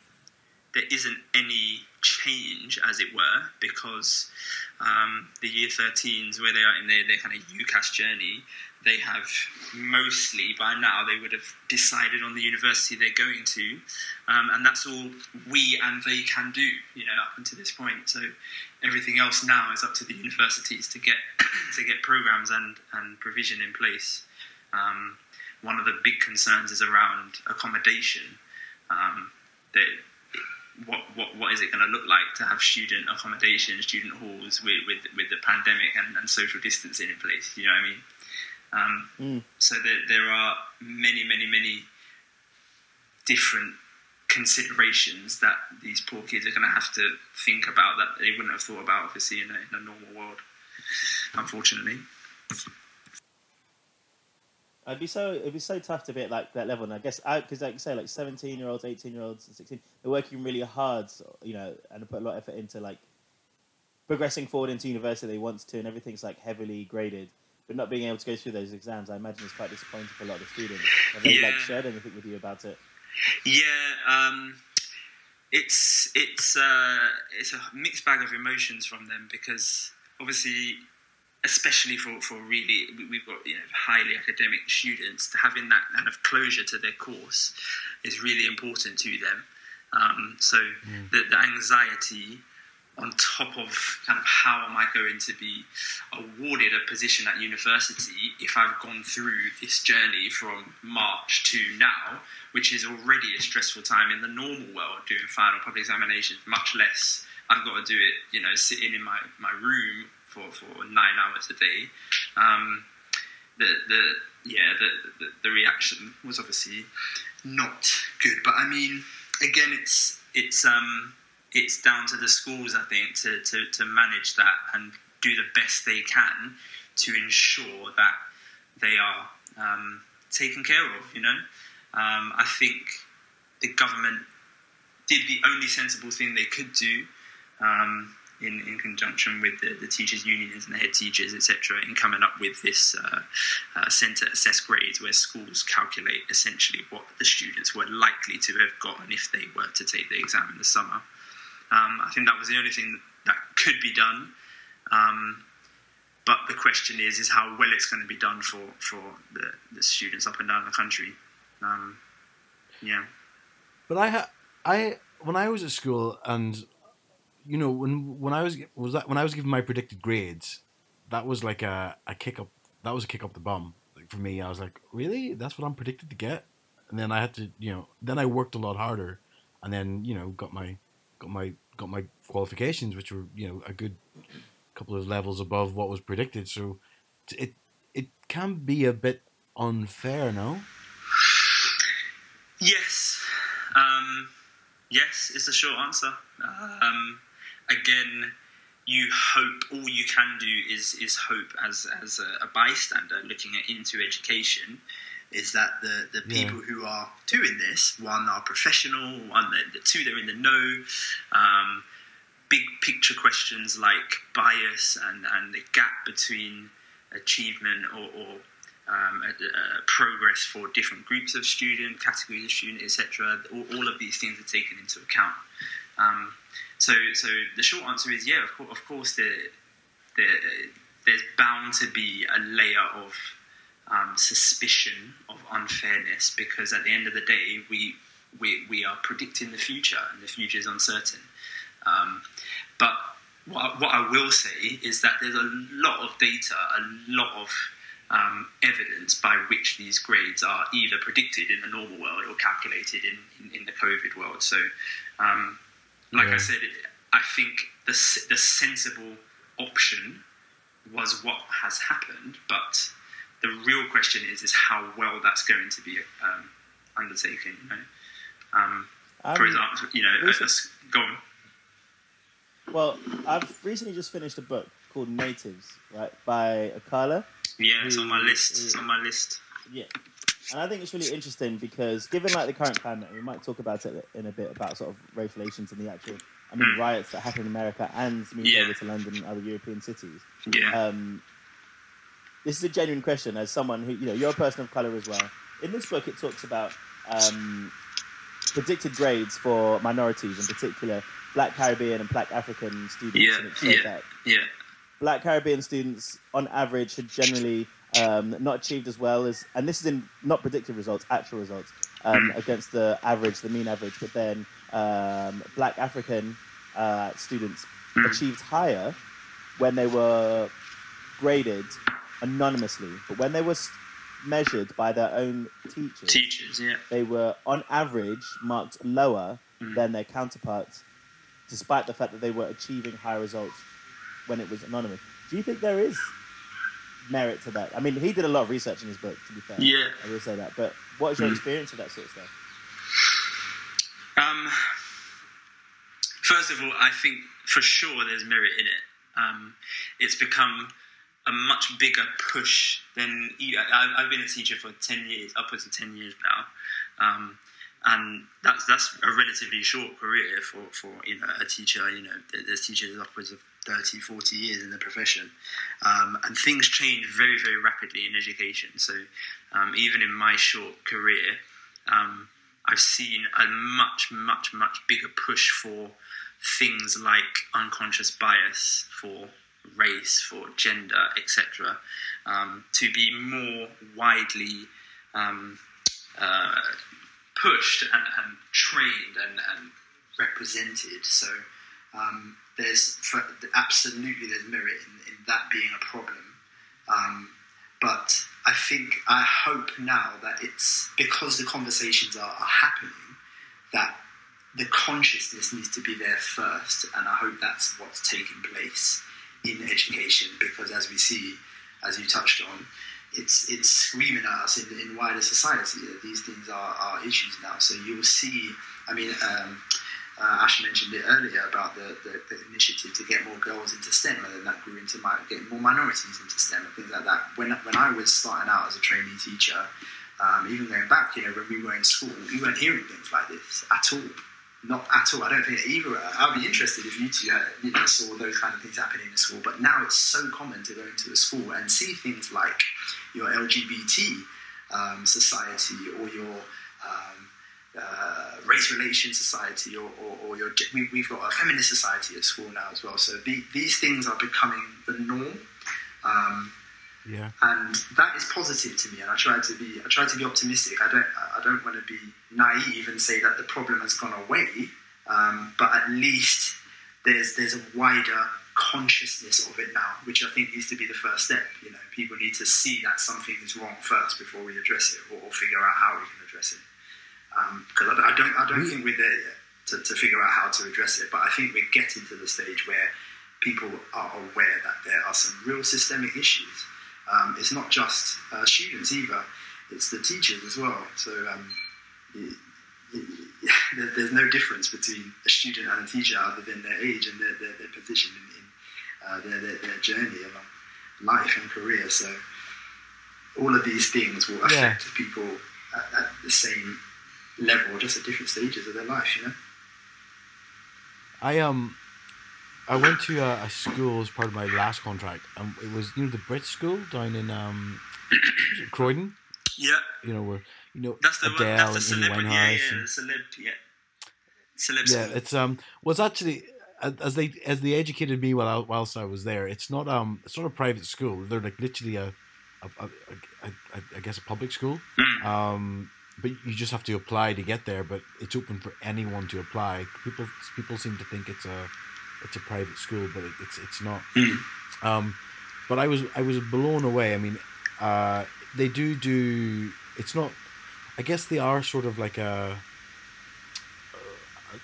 there isn't any change, as it were, because um, the year 13s, where they are in their, their kind of UCAS journey, they have mostly by now they would have decided on the university they're going to, um, and that's all we and they can do, you know, up until this point. So everything else now is up to the universities to get (clears throat) to get programs and and provision in place. Um, one of the big concerns is around accommodation. Um, that what, what what is it going to look like to have student accommodation, student halls with with, with the pandemic and, and social distancing in place? You know what I mean? Um, Mm. So there, there are many, many, many different considerations that these poor kids are going to have to think about that they wouldn't have thought about, obviously, in a, in a normal world. Unfortunately. It'd be so it'd be so tough to be at like that level, and I guess because like you say, like seventeen year olds, eighteen year olds, and sixteen, they're working really hard, you know, and put a lot of effort into like progressing forward into university they want to, and everything's like heavily graded, but not being able to go through those exams, I imagine is quite disappointing for a lot of the students. Have they like shared anything with you about it? Yeah, um, it's it's uh, it's a mixed bag of emotions from them because obviously, especially for, for really we- we've got you know highly academic students, having that kind of closure to their course is really important to them. Um, so the, the anxiety on top of kind of how am I going to be awarded a position at university if I've gone through this journey from March to now, which is already a stressful time in the normal world doing final public examinations, much less I've got to do it, you know, sitting in my, my room for, for nine hours a day. Um, the, the yeah the, the the reaction was obviously not good, but I mean again it's it's um it's down to the schools I think to, to, to manage that and do the best they can to ensure that they are um, taken care of. You know, um, I think the government did the only sensible thing they could do um, in, in conjunction with the, the teachers' unions and the head teachers, etc., in coming up with this uh, uh, centre assessed grades where schools calculate essentially what the students were likely to have gotten if they were to take the exam in the summer. Um, I think that was the only thing that could be done. Um, but the question is, is how well it's going to be done for, for the, the students up and down the country. Um, yeah. But I ha- I when I was at school and you know when when I was was that when I was given my predicted grades, that was like a, a kick up that was a kick up the bum. Like for me, I was like, really? That's what I'm predicted to get? And then I had to, you know, then I worked a lot harder, and then you know got my got my got my qualifications, which were you know a good couple of levels above what was predicted. So it it can be a bit unfair, no? Yes. Um, yes is the short answer. Um, again, you hope all you can do is is hope as as a, a bystander looking at into education is that the, the Yeah. people who are doing this one are professional one the, the two they're in the know um, big picture questions like bias and, and the gap between achievement or, or um, uh, progress for different groups of student, categories of student, etc. All, all of these things are taken into account. Um, so, so the short answer is yeah. Of course, of course there, there, there's bound to be a layer of um, suspicion of unfairness because at the end of the day, we we, we are predicting the future, and the future is uncertain. Um, but what, I- what I will say is that there's a lot of data, a lot of um, evidence by which these grades are either predicted in the normal world or calculated in, in, in the COVID world. So, um, like Yeah. I said, I think the, the sensible option was what has happened, but the real question is is how well that's going to be um, undertaken. You know, um, for example, you know, recent- a- a s- go on. Well, I've recently just finished a book called Natives, right, by Akala. Yeah, it's on my list. It's on my list. Yeah. And I think it's really interesting because given like the current climate, we might talk about it in a bit about sort of race relations and the actual, I mean, Mm. riots that happen in America and moved Yeah. over to London and other European cities. Yeah, Um, this is a genuine question as someone who, you know, you're a person of color as well. In this book, it talks about um, predicted grades for minorities, in particular Black Caribbean and Black African students. Yeah, and it showed yeah. that yeah, Black Caribbean students, on average, had generally um, not achieved as well as, and this is in not predicted results, actual results, um, against the average, the mean average. But then um, Black African uh, students Mm. achieved higher when they were graded anonymously, but when they were measured by their own teachers, teachers. Yeah, they were on average marked lower Mm. than their counterparts, despite the fact that they were achieving high results when it was anonymous. Do you think there is merit to that? I mean, he did a lot of research in his book, to be fair. Yeah. I will say that. But what is your Mm. experience of that sort of stuff? Um, first of all, I think for sure there's merit in it. Um, it's become a much bigger push than I've been a teacher for ten years, upwards of ten years now, um, and that's that's a relatively short career for, for you know a teacher. You know, there's teachers upwards of 30, 40 years in the profession, um, and things change very very rapidly in education. So um, even in my short career. Um, I've seen a much, much, much bigger push for things like unconscious bias, for race, for gender, etc., um, to be more widely um, uh, pushed and, and trained and, and represented. So um, there's for, absolutely there's merit in, in that being a problem. Um, but I think I hope now that it's because the conversations are, are happening that the consciousness needs to be there first, and I hope that's what's taking place in education. Because as we see, as you touched on, it's it's screaming at us in, in wider society that these things are, are issues now. So you will see. I mean, um, uh, Ash mentioned it earlier about the, the, the initiative to get more girls into STEM, and then that grew into my, getting more minorities into STEM and things like that. When when I was starting out as a trainee teacher, um, even going back, you know, when we were in school, we weren't hearing things like this at all. Not at all. I don't think either. I'd be interested if you two had, you know, saw those kind of things happening in school. But now it's so common to go into a school and see things like your LGBT um, society or your um, uh, race relation society or, or, or your we, we've got a feminist society at school now as well. So the, these things are becoming the norm. Um, Yeah. and that is positive to me. And I try to be, I try to be optimistic. I don't, I don't want to be naive and say that the problem has gone away. Um, but at least there's there's a wider consciousness of it now, which I think needs to be the first step. You know, people need to see that something is wrong first before we address it, or, or figure out how we can address it. Because I, I don't, I don't think we're there yet to, to figure out how to address it. But I think we're getting to the stage where people are aware that there are some real systemic issues um, it's not just uh, students either; it's the teachers as well. So um, it, it, it, there's no difference between a student and a teacher other than their age and their, their, their position in, in uh, their, their, their journey along life and career. So all of these things will affect Yeah. people at, at the same level, just at different stages of their life. You know. I um, I went to a, a school as part of my last contract, and it was you know the Brit school down in um, (coughs) Croydon. Yeah, You know where you know that's the one. Adele That's the and. Yeah, yeah, and- celeb. Yeah, celeb. yeah, school. it's um was actually as as they as they educated me while I, whilst I was there. It's not um it's not a private school. They're like literally a, a, a, a, a I guess a public school. Mm. Um, but you just have to apply to get there. But it's open for anyone to apply. People people seem to think it's a it's a private school, but it, it's it's not. Mm. Um, but I was I was blown away. I mean, uh, they do do. It's not. I guess they are sort of like a,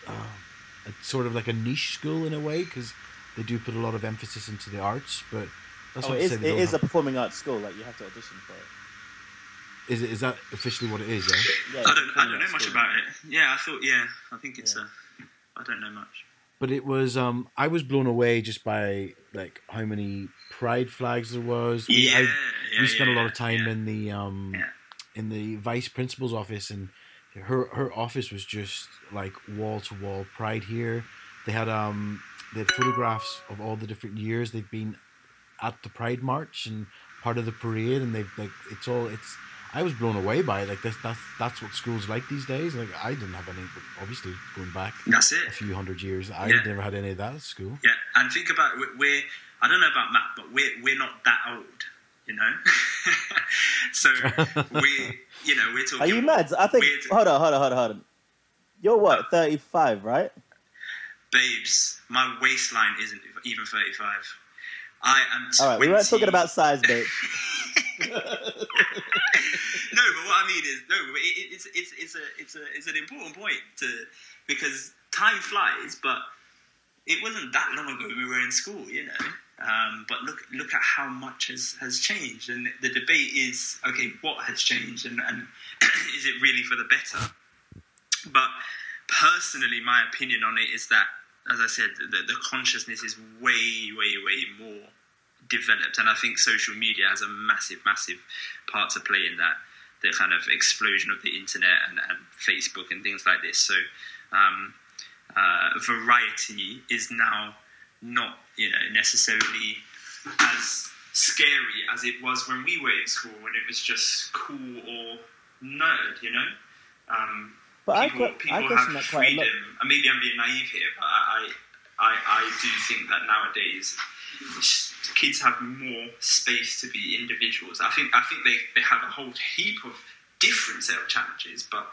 a, a, a sort of like a niche school in a way because they do put a lot of emphasis into the arts. But that's Oh, not it to is, say they it don't is a performing arts school. Like you have to audition for it. Is it is that officially what it is? Yeah. Yeah, I don't. I don't know arts much about it. Yeah, I thought. Yeah, I think it's Yeah. a. I don't know much. But it was um I was blown away just by like how many pride flags there was. We, Yeah, I, yeah, we spent yeah, a lot of time in the um in the vice principal's office and her her office was just like wall to wall pride here. They had um they had photographs of all the different years they've been at the pride march and part of the parade and they've like it's all it's I was blown away by it. Like that's that's that's what schools like these days. Like I didn't have any obviously going back That's it. a few hundred years. I Yeah. never had any of that at school. Yeah, and think about it, we're, we're. I don't know about Matt, but we're we're not that old, you know. (laughs) so (laughs) we, you know, we're talking. Are you mad? I think. we're- Hold on, hold on, hold on, hold on. You're what? Thirty-five, right? babes, my waistline isn't even thirty-five. I am. 20, All right. We weren't talking about size, babe. (laughs) (laughs) no, but what I mean is no. It, it, it's it's it's a it's a it's an important point to because time flies, but it wasn't that long ago we were in school, you know. Um, but look look at how much has has changed, and the debate is okay, what has changed, and, and (clears throat) is it really for the better? But personally, my opinion on it is that, as I said, the, the consciousness is way, way, way more developed, and I think social media has a massive, massive part to play in that. The kind of explosion of the internet and, and Facebook and things like this. So, um, uh, variety is now not, you know, necessarily as scary as it was when we were in school, when it was just cool or nerd, you know. Um, But I, people, que- people I have freedom. And maybe I'm being naive here, but I, I, I do think that nowadays kids have more space to be individuals. I think I think they, they have a whole heap of different set of challenges, but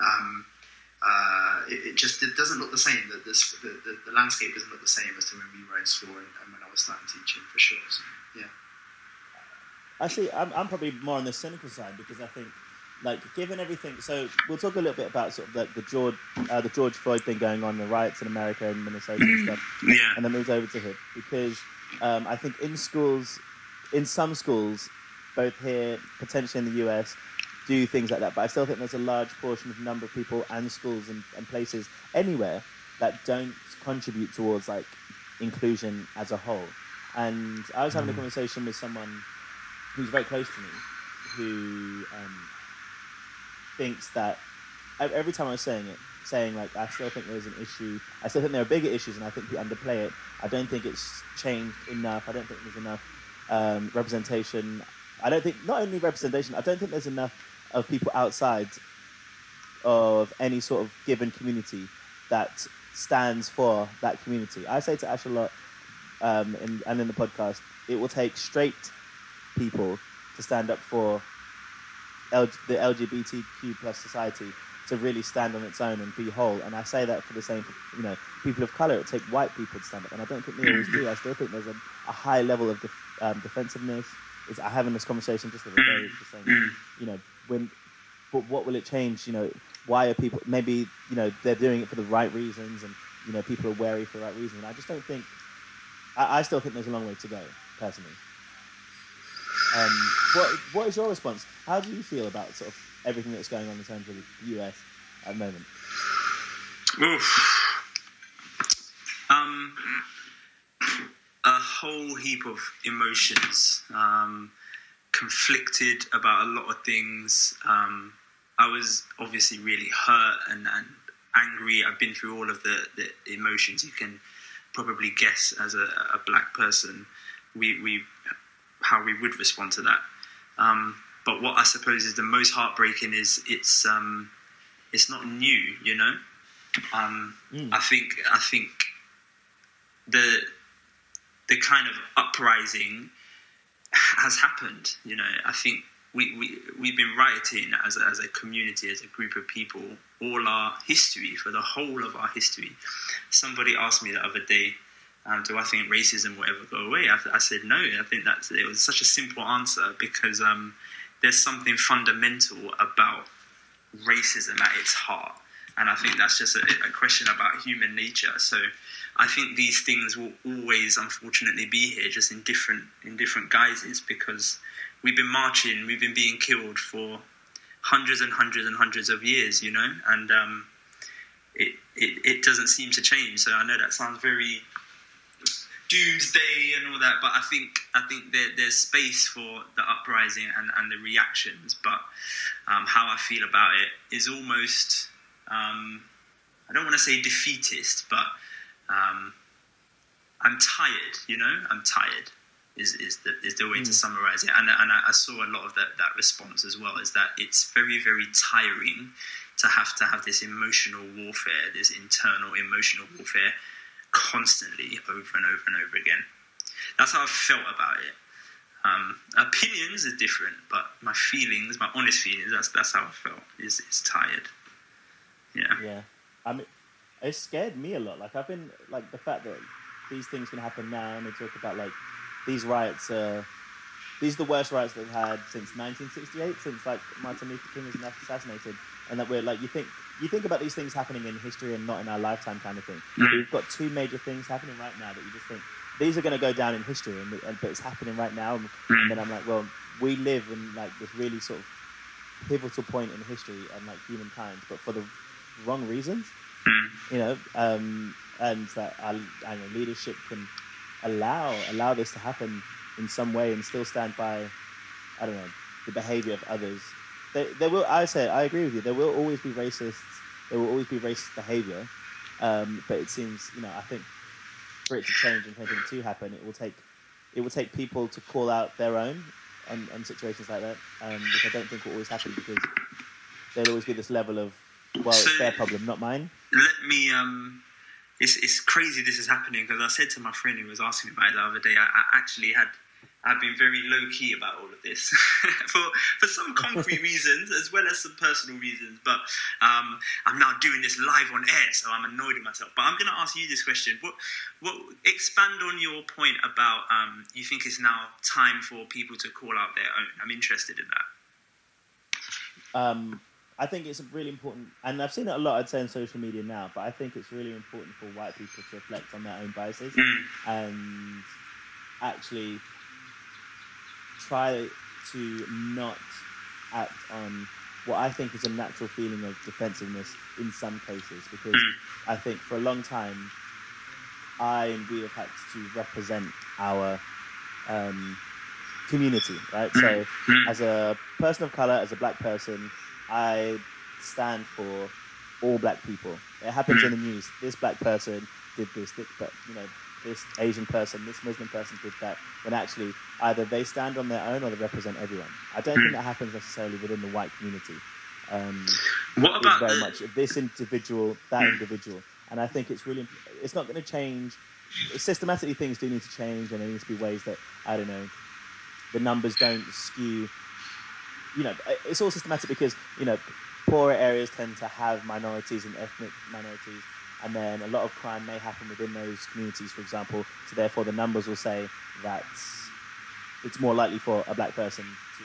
um, uh, it, it just it doesn't look the same. The, the, the, the landscape doesn't look the same as to when we were in school and, and when I was starting teaching, for sure. So, yeah. Actually, I'm, I'm probably more on the cynical side because I think, like, given everything, so we'll talk a little bit about sort of the, the George uh, the George Floyd thing going on, the riots in America and Minnesota and stuff, Yeah. and then moved over to him because um, I think in schools, in some schools, both here potentially in the US, do things like that. But I still think there's a large portion of number of people and schools and, and places anywhere that don't contribute towards like inclusion as a whole. And I was having a conversation with someone who's very close to me, who um, thinks that every time I was saying it, saying like I still think there's an issue. I still think there are bigger issues, and I think we underplay it. I don't think it's changed enough. I don't think there's enough um, representation. I don't think not only representation. I don't think there's enough of people outside of any sort of given community that stands for that community. I say to Ash a lot, um, in, and in the podcast, it will take straight people to stand up for L- the LGBTQ plus society to really stand on its own and be whole. And I say that for the same, you know, people of color. It take white people to stand up, and I don't think they always do. I still think there's a, a high level of def- um, defensiveness. Is I having this conversation just the other day, just saying, you know, when, but what will it change? You know, why are people maybe you know they're doing it for the right reasons, and you know people are wary for the right reasons. And I just don't think. I, I still think there's a long way to go, personally. Um, what what is your response? How do you feel about sort of everything that's going on in terms of the US at the moment? Oof. Um, a whole heap of emotions. Um, conflicted about a lot of things. Um, I was obviously really hurt and, and angry. I've been through all of the, the emotions you can probably guess as a, a black person. We, we how we would respond to that. Um, but what I suppose is the most heartbreaking is it's um, it's not new, you know. Um, mm. I think I think the the kind of uprising has happened. You know, I think we, we, we've been rioting as a, as a community, as a group of people, all our history, for the whole of our history. Somebody asked me the other day, um, do I think racism will ever go away? I, I, said no. I think that it was such a simple answer because um, there's something fundamental about racism at its heart, and I think that's just a, a question about human nature. So I think these things will always, unfortunately, be here, just in different in different guises, because we've been marching, we've been being killed for hundreds and hundreds and hundreds of years, you know, and um, it, it it doesn't seem to change. So I know that sounds very doomsday and all that, but I think I think there, there's space for the uprising and, and the reactions. But um, how I feel about it is almost um, I don't want to say defeatist, but um, I'm tired, you know, I'm tired. Is, is the is the way mm. to summarize it, and and I, I saw a lot of that that response as well. Is that it's very very tiring to have to have this emotional warfare, this internal emotional warfare, constantly over and over and over again. That's how I felt about it. Um, opinions are different, but my feelings, my honest feelings, that's that's how I felt. Is is tired. Yeah. Yeah. I mean, it scared me a lot. Like I've been like the fact that these things can happen now, and they talk about like these riots. are. these are the worst riots they've had since 1968, since like Martin Luther King was assassinated, and that we're like you think you think about these things happening in history and not in our lifetime kind of thing. Mm. We've got two major things happening right now that you just think these are going to go down in history, and, and, but it's happening right now. And, mm. and then I'm like, well, we live in like this really sort of pivotal point in history and like humankind, but for the wrong reasons. You know, um, and that our, our leadership can allow allow this to happen in some way and still stand by, I don't know, the behavior of others. There, there will. I say I agree with you. There will always be racists. There will always be racist behavior. Um, but it seems, you know, I think for it to change and for it to happen, it will take it will take people to call out their own on, on situations like that, um, which I don't think will always happen because there'll always be this level of well, so, it's their problem, not mine. Let me. Um, it's it's crazy this is happening because I said to my friend who was asking me about it the other day. I, I actually had. I've been very low key about all of this (laughs) for for some concrete (laughs) reasons as well as some personal reasons. But um, I'm now doing this live on air, so I'm annoyed with myself. But I'm going to ask you this question: What what expand on your point about um, you think it's now time for people to call out their own? I'm interested in that. Um, I think it's really important, and I've seen it a lot. I'd say on social media now, but I think it's really important for white people to reflect on their own biases mm. and actually try to not act on what I think is a natural feeling of defensiveness in some cases, because mm. I think for a long time, I and we have had to represent our um, community, right? So, mm. as a person of color, as a black person, I stand for all black people. It happens in the news. This black person did this, this but you know, this Asian person, this Muslim person did that. When actually, either they stand on their own or they represent everyone. I don't think that happens necessarily within the white community. Um, what about very the... much this individual, that individual, and I think it's really. It's not going to change. Systematically, things do need to change, and there needs to be ways that I don't know. The numbers don't skew you know, it's all systematic because you know, poorer areas tend to have minorities and ethnic minorities, and then a lot of crime may happen within those communities, for example. So therefore, the numbers will say that it's more likely for a black person to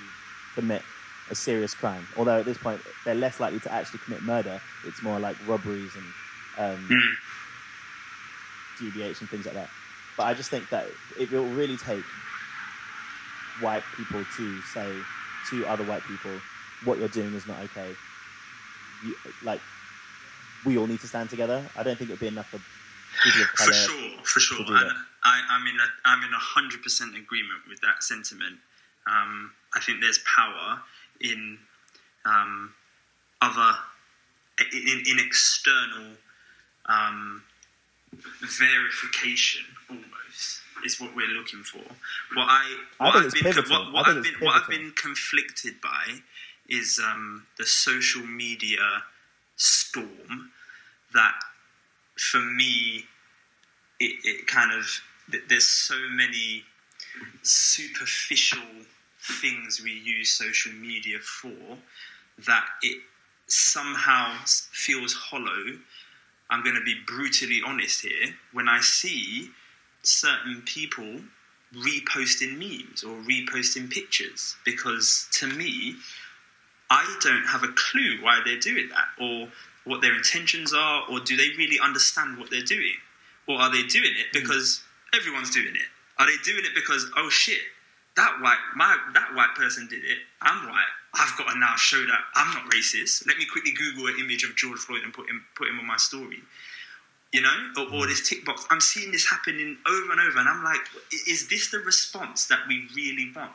commit a serious crime. Although at this point, they're less likely to actually commit murder. It's more like robberies and um. GBH and things like that. But I just think that it will really take white people to say to other white people, what you're doing is not okay. You, like, we all need to stand together. I don't think it would be enough for people of For sure, for sure. that. I, I'm in a, I'm in a hundred percent agreement with that sentiment. Um, I think there's power in um, other in, in external um, verification almost is what we're looking for. What I I what think I've been what, what I I've been it's what I've been conflicted by is um, the social media storm that for me it, it kind of there's so many superficial things we use social media for that it somehow feels hollow. I'm going to be brutally honest here. When I see certain people reposting memes or reposting pictures, because to me, I don't have a clue why they're doing that or what their intentions are, or do they really understand what they're doing? Or are they doing it because everyone's doing it? Are they doing it because, oh shit, that white my that white person did it. I'm white. I've got to now show that I'm not racist. Let me quickly Google an image of George Floyd and put him put him on my story. You know, or, or this tick box. I'm seeing this happening over and over, and I'm like, is this the response that we really want?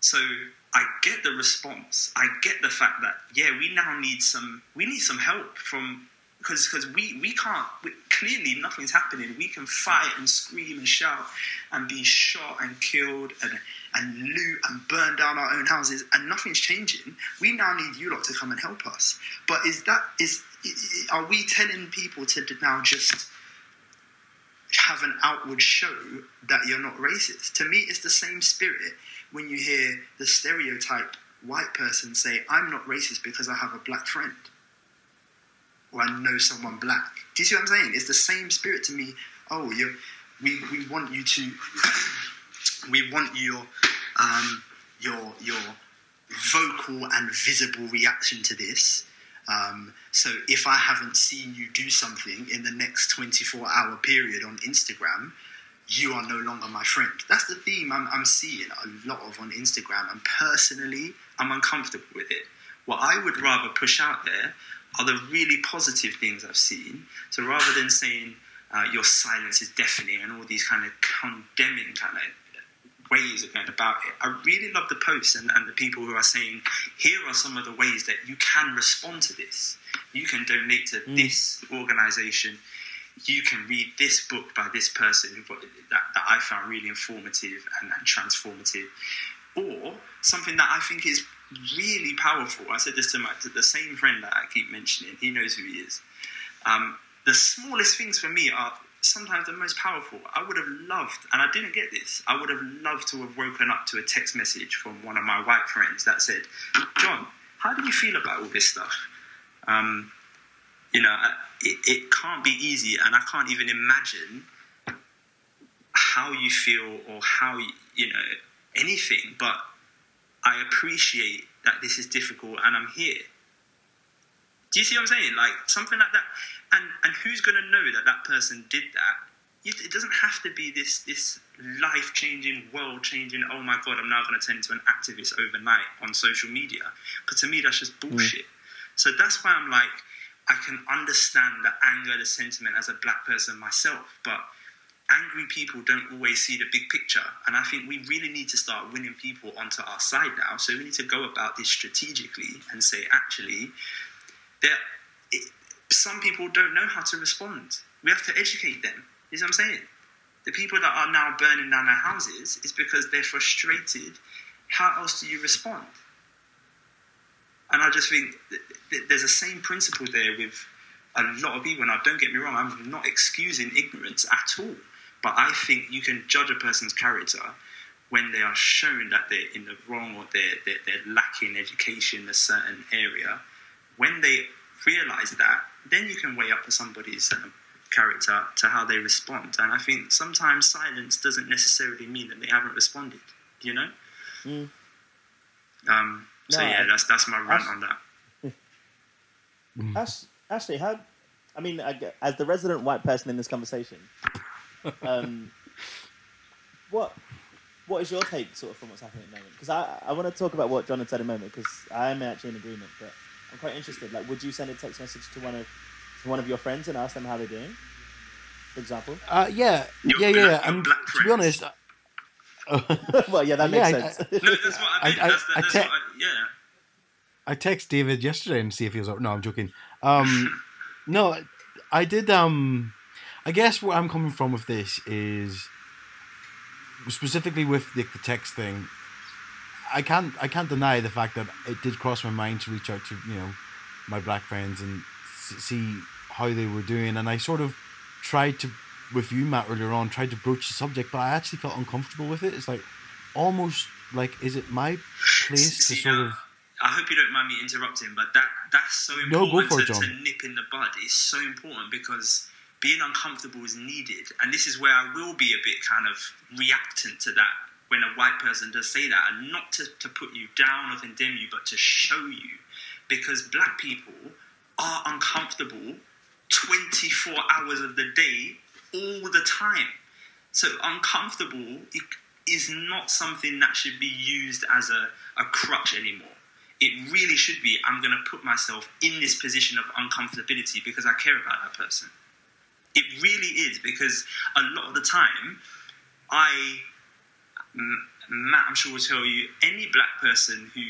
So I get the response. I get the fact that yeah, we now need some we need some help from because because we we can't we, clearly nothing's happening. We can fight and scream and shout and be shot and killed and and loot and burn down our own houses and nothing's changing. We now need you lot to come and help us. But is that is are we telling people to now just have an outward show that you're not racist. To me, it's the same spirit when you hear the stereotype white person say, I'm not racist because I have a black friend or I know someone black. Do you see what I'm saying? It's the same spirit to me. Oh, you we, we want you to, (coughs) we want your, um, your, your vocal and visible reaction to this. Um, so if I haven't seen you do something in the next 24 hour period on Instagram, you are no longer my friend. That's the theme I'm, I'm seeing a lot of on Instagram, and personally, I'm uncomfortable with it. What I would rather push out there are the really positive things I've seen. So rather than saying uh, your silence is deafening and all these kind of condemning kind of ways of going about it. I really love the posts and, and the people who are saying, here are some of the ways that you can respond to this. You can donate to this organization. You can read this book by this person that, that I found really informative and, and transformative. Or something that I think is really powerful. I said this to, my, to the same friend that I keep mentioning. He knows who he is. Um, the smallest things for me are sometimes the most powerful. I would have loved, and I didn't get this, I would have loved to have woken up to a text message from one of my white friends that said, John, how do you feel about all this stuff? Um, you know, it, it can't be easy, and I can't even imagine how you feel or how, you, you know, anything, but I appreciate that this is difficult and I'm here. Do you see what I'm saying? Like something like that. And and who's going to know that that person did that? It doesn't have to be this this life changing, world changing. Oh my god, I'm now going to turn into an activist overnight on social media. Because to me, that's just mm. bullshit. So that's why I'm like, I can understand the anger, the sentiment as a black person myself, but angry people don't always see the big picture. And I think we really need to start winning people onto our side now. So we need to go about this strategically and say, actually, there, it, some people don't know how to respond. We have to educate them. Know what I'm saying? The people that are now burning down their houses is because they're frustrated. How else do you respond? And I just think th- th- there's a same principle there with a lot of people. Now, don't get me wrong, I'm not excusing ignorance at all. But I think you can judge a person's character when they are shown that they're in the wrong or they're, they're, they're lacking education in a certain area. When they realize that, then you can weigh up for somebody's um, character to how they respond. And I think sometimes silence doesn't necessarily mean that they haven't responded. You know? Mm. Um, so No, yeah, I- that's that's my rant I- on that. Ash, Ashley, how? I mean, as the resident white person in this conversation, (laughs) um, what what is your take sort of from what's happening at the moment? Because I, I want to talk about what John had said a moment because I am actually in agreement, but I'm quite interested. Like, would you send a text message to one of to one of your friends and ask them how they're doing, for example? Uh, yeah, Your yeah, yeah, black- yeah. And to be honest, (laughs) well, yeah, that makes Yeah, I- sense. No, that's what I mean. I- I- that's the, I that's te- what I, yeah. I text David yesterday and see if he was up. No, I'm joking. Um, (laughs) no, I did. Um, I guess where I'm coming from with this is specifically with the, the text thing. I can't. I can't deny the fact that it did cross my mind to reach out to you know my black friends and s- see how they were doing, and I sort of tried to with you Matt earlier on tried to broach the subject, but I actually felt uncomfortable with it. It's like almost like is it my place to sort of I hope you don't mind me interrupting, but that that's so No, important go for it, to, to nip in the bud. It's so important because being uncomfortable is needed, and this is where I will be a bit kind of reactant to that when a white person does say that, and not to, to put you down or condemn you, but to show you, because black people are uncomfortable 24 hours of the day, all the time. So uncomfortable is not something that should be used as a, a crutch anymore. It really should be, I'm going to put myself in this position of uncomfortability because I care about that person. It really is because a lot of the time, I, Matt, I'm sure will tell you, any black person who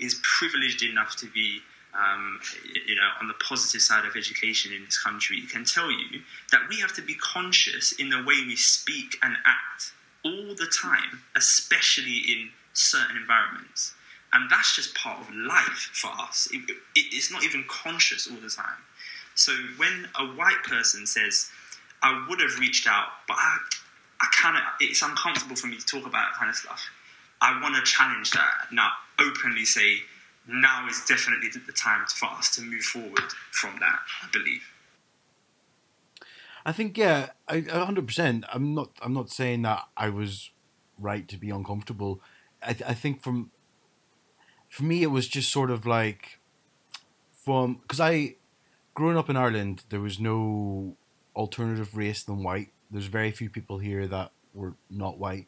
is privileged enough to be um, you know, on the positive side of education in this country can tell you that we have to be conscious in the way we speak and act all the time, especially in certain environments. And that's just part of life for us. It, it, it's not even conscious all the time. So when a white person says, I would have reached out, but I, I kind of, it's uncomfortable for me to talk about that kind of stuff. I want to challenge that. Now, openly say, now is definitely the time for us to move forward from that, I believe. I think yeah, hundred percent. I'm not. I'm not saying that I was right to be uncomfortable. I th- I think from for me it was just sort of like from because I growing up in Ireland there was no alternative race than white. There's very few people here that were not white,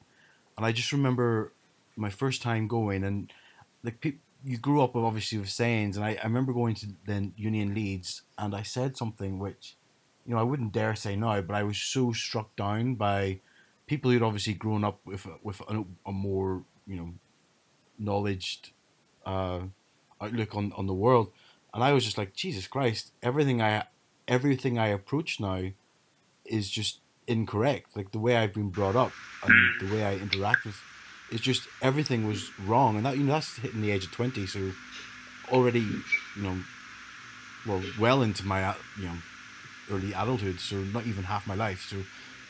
and I just remember my first time going and like people. You grew up obviously with sayings, and I, I remember going to then Union Leeds, and I said something which you know, I wouldn't dare say now, but I was so struck down by people who'd obviously grown up with a- with a, a more you know knowledged uh, outlook on, on the world, and I was just like, Jesus Christ, everything I everything I approach now is just incorrect. Like the way I've been brought up and the way I interact with, it's just everything was wrong, and that you know that's hitting the age of twenty, so already you know, well, well into my uh, you know early adulthood, so not even half my life. So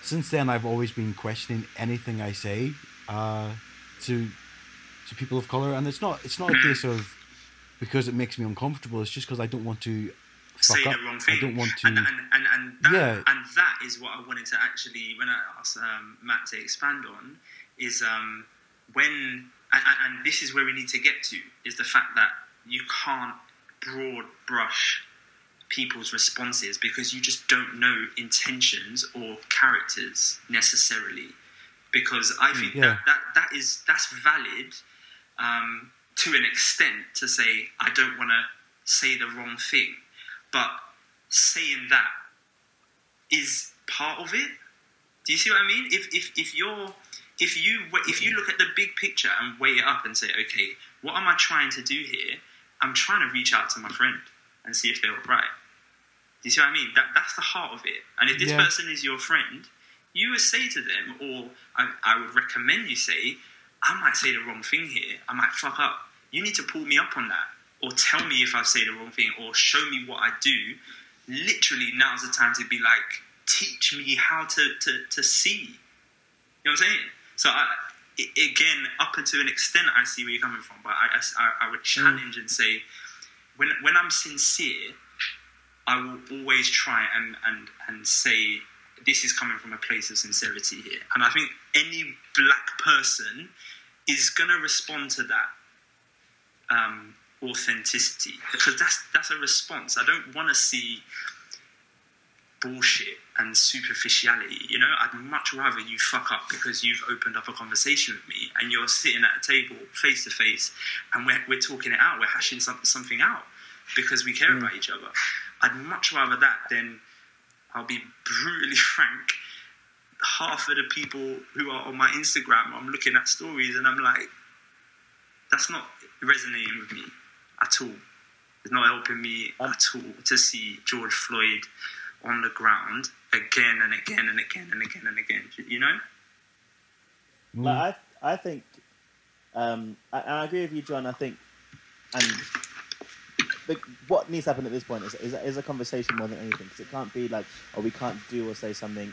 since then, I've always been questioning anything I say uh, to to people of color, and it's not it's not a case of because it makes me uncomfortable. It's just because I don't want to fuck say up. the wrong thing. I don't want to. And, and, and, and, that, Yeah. and that is what I wanted to actually, when I asked um, Matt to expand on, is um, when, and, this is where we need to get to, is the fact that you can't broad brush people's responses because you just don't know intentions or characters necessarily. Because I think yeah. that, that that is that's valid um, to an extent to say I don't want to say the wrong thing, but saying that is part of it. Do you see what I mean? If if if you're if you if you look at the big picture and weigh it up and say, okay, what am I trying to do here? I'm trying to reach out to my friend and see if they're all right. Do you see what I mean? That that's the heart of it. And if this Yeah. person is your friend, you would say to them, or I, I would recommend you say, I might say the wrong thing here. I might fuck up. You need to pull me up on that, or tell me if I say the wrong thing, or show me what I do. Literally, now's the time to be like, teach me how to to, to see. You know what I'm saying? So I, again, up until an extent, I see where you're coming from, but I, I, I would challenge and say, when when I'm sincere, I will always try and, and, and say this is coming from a place of sincerity here. And I think any black person is going to respond to that um, authenticity because that's that's a response. I don't want to see bullshit and superficiality. You know, I'd much rather you fuck up because you've opened up a conversation with me and you're sitting at a table face to face and we're, we're talking it out, we're hashing some, something out because we care Mm. about each other. I'd much rather that than, I'll be brutally (laughs) frank, half of the people who are on my Instagram, I'm looking at stories and I'm like, that's not resonating with me at all. It's not helping me at all to see George Floyd on the ground again and again and again and again and again. You know? Like, I I think, um, I, and I agree with you, John. I think, and the, what needs to happen at this point is, is, is a conversation more than anything. Because it can't be like, oh, we can't do or say something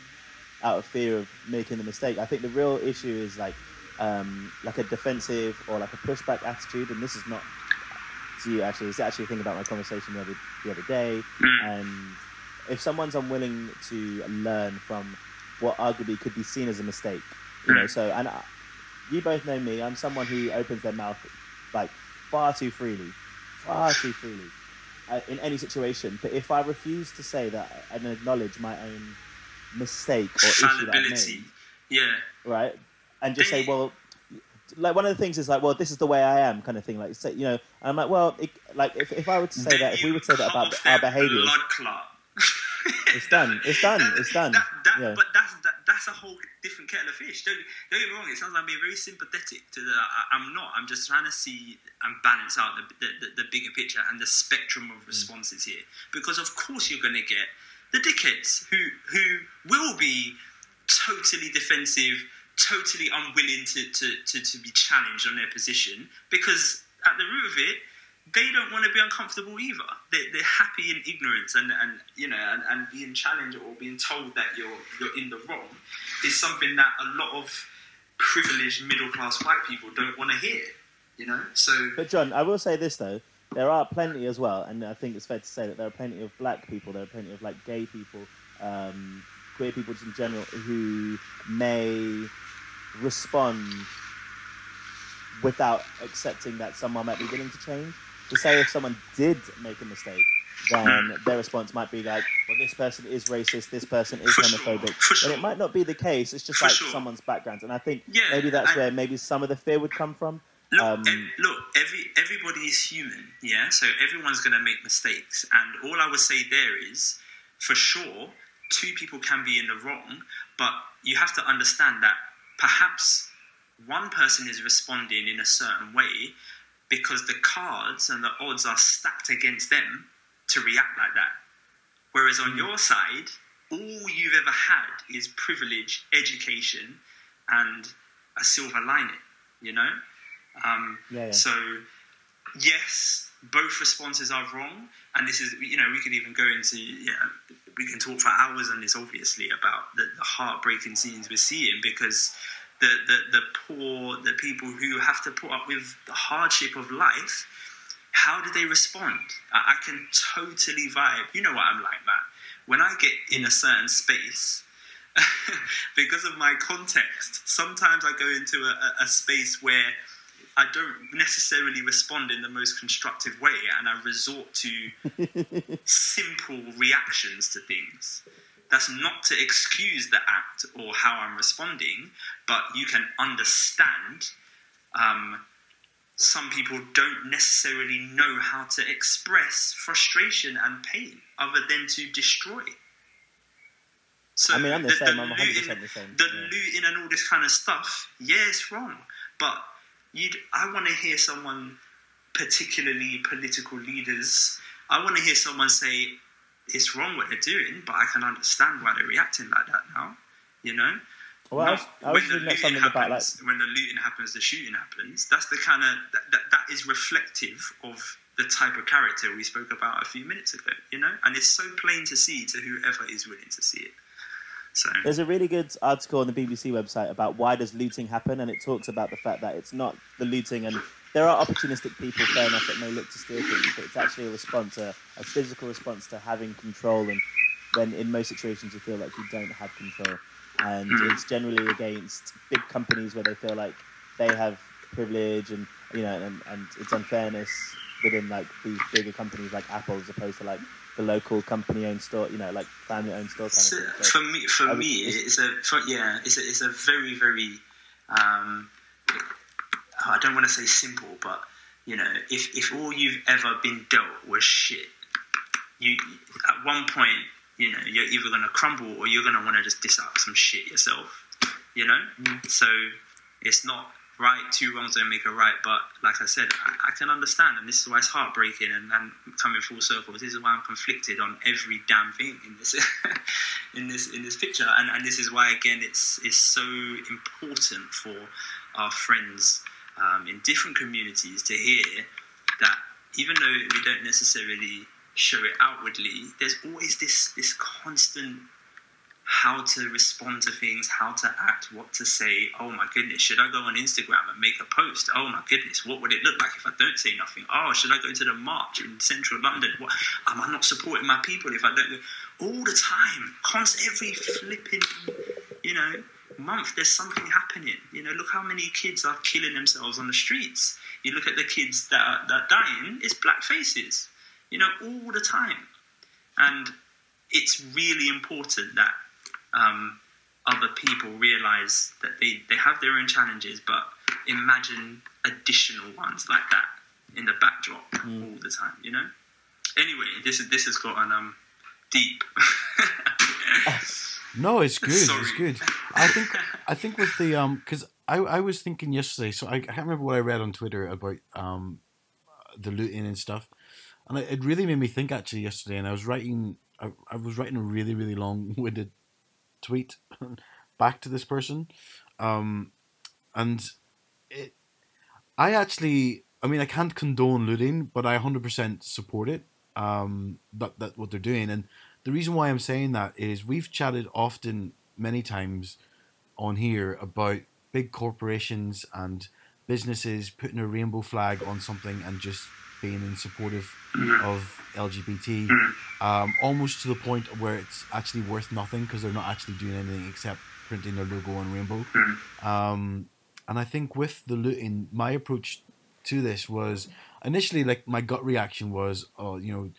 out of fear of making the mistake. I think the real issue is like, um, like a defensive or like a pushback attitude. And this is not to you actually. It's actually a thing about my conversation the other the other day. Mm. And if someone's unwilling to learn from what arguably could be seen as a mistake, you know, so and I, you both know me. I'm someone who opens their mouth like far too freely, far too freely uh, in any situation. But if I refuse to say that and acknowledge my own mistake or issue that I've made, Yeah. right, and just say, well. Like one of the things is like, well, this is the way I am, kind of thing. Like, say, you know, and I'm like, well, it, like if, if I were to say that, if we would say that about our their behaviors, blood clot. It's done. It's done. It's done. That, that, Yeah. But that's that, that's a whole different kettle of fish. Don't, don't get me wrong. It sounds like I'm being very sympathetic to the. I, I'm not. I'm just trying to see and balance out the, the, the, the bigger picture and the spectrum Mm. of responses here. Because of course you're going to get the dickheads who who will be totally defensive, totally unwilling to, to, to, to be challenged on their position because at the root of it, they don't want to be uncomfortable either. They, they're happy in ignorance and, and you know and, and being challenged or being told that you're you're in the wrong is something that a lot of privileged middle class white people don't want to hear. You know, so But John, I will say this though: there are plenty as well, and I think it's fair to say that there are plenty of black people, there are plenty of like gay people, um, queer people just in general, who may respond without accepting that someone might be willing to change. To say if someone did make a mistake, then their response might be like, "Well, this person is racist, this person is For sure, homophobic," but sure. it might not be the case. It's just For like sure. someone's background, and I think Yeah, maybe that's I- where maybe some of the fear would come from. Look, Um, ev- look, every everybody is human, yeah. So everyone's going to make mistakes, and all I would say there is, for sure, two people can be in the wrong, but you have to understand that perhaps one person is responding in a certain way because the cards and the odds are stacked against them to react like that. Whereas on your side, all you've ever had is privilege, education, and a silver lining. You know. Um, Yeah, yeah. So, yes, both responses are wrong, and this is you know we could even go into yeah we can talk for hours on this obviously about the, the heartbreaking scenes we're seeing because the, the the poor the people who have to put up with the hardship of life how do they respond? I, I can totally vibe. You know what I'm like Matt when I get in a certain space (laughs) because of my context sometimes I go into a, a- a space where I don't necessarily respond in the most constructive way, and I resort to (laughs) simple reactions to things. That's not to excuse the act or how I'm responding, but you can understand um, some people don't necessarily know how to express frustration and pain other than to destroy. So I mean, I'm the same. I'm 100% looting- the same, The yeah. looting and all this kind of stuff, yeah, it's wrong. But you'd, I want to hear someone, particularly political leaders, I want to hear someone say, it's wrong what they're doing, but I can understand why they're reacting like that now. You know? Well, I was, I was when the looting something about like happens, when the looting happens, the shooting happens. That's the kind of that, that, that is reflective of the type of character we spoke about a few minutes ago. You know, and it's so plain to see to whoever is willing to see it. So There's a really good article on the BBC website about why does looting happen, and it talks about the fact that it's not the looting, and there are opportunistic people, fair enough, that may look to steal things, but it's actually a response, a, a physical response to having control, and when in most situations you feel like you don't have control, and Mhm. it's generally against big companies where they feel like they have privilege, and you know, and, and it's unfairness within like these bigger companies like Apple, as opposed to like the local company-owned store, you know, like family-owned store kind So, of thing. So, for me, for would- me, it's- it's a for, yeah, it's a, it's a very very. Um, I don't want to say simple, but you know, if if all you've ever been dealt was shit, you at one point, you know, you're either gonna crumble or you're gonna want to just diss out some shit yourself. You know, mm. so it's not right. Two wrongs don't make a right. But like I said, I, I can understand, and this is why it's heartbreaking and, and coming full circle. This is why I'm conflicted on every damn thing in this (laughs) in this in this picture, and, and this is why again it's it's so important for our friends um, in different communities to hear that even though we don't necessarily show it outwardly, there's always this this constant how to respond to things, how to act, what to say. Oh my goodness, should I go on Instagram and make a post? Oh my goodness, what would it look like if I don't say nothing? Oh, should I go to the march in central London? What, am I not supporting my people if I don't go? All the time, constant, every flipping, you know, month there's something happening. You know, look how many kids are killing themselves on the streets. You look at the kids that are, that are dying, it's black faces. You know, all the time. And it's really important that um, other people realize that they, they have their own challenges, but imagine additional ones like that in the backdrop all the time, you know? Anyway, this is this has gotten um deep. (laughs) (laughs) No, it's good. It's good. I think I think with the um because I I was thinking yesterday, so I, I can't remember what I read on Twitter about um the looting and stuff, and it, it really made me think actually yesterday. And I was writing I, I was writing a really really long winded tweet (laughs) back to this person, um, and it I actually I mean I can't condone looting, but I hundred percent support it. Um, that that what they're doing and the reason why I'm saying that is we've chatted often, many times on here about big corporations and businesses putting a rainbow flag on something and just being in supportive of LGBT, um, almost to the point where it's actually worth nothing because they're not actually doing anything except printing their logo on rainbow. Um, and I think with the looting, my approach to this was initially like my gut reaction was, oh, you know,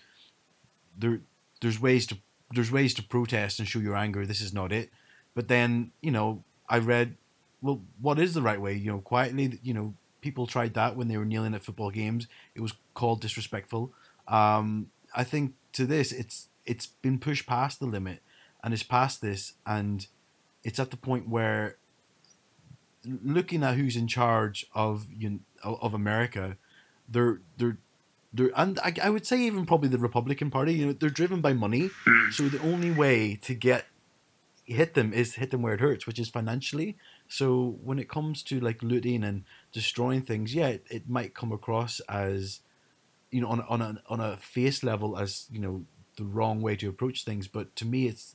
there there's ways to there's ways to protest and show your anger. This is not it. But then you know I read, well, what is the right way? You know, quietly, you know, people tried that when they were kneeling at football games. It was called disrespectful. Um, I think to this, it's it's been pushed past the limit, and it's past this, and it's at the point where looking at who's in charge of you know, of America, they're they're they're and I, I would say even probably the Republican Party, you know, they're driven by money. So the only way to get hit them is hit them where it hurts, which is financially. So when it comes to like looting and destroying things, yeah, it, it might come across as you know on a- on a on a face level as you know the wrong way to approach things. But to me, it's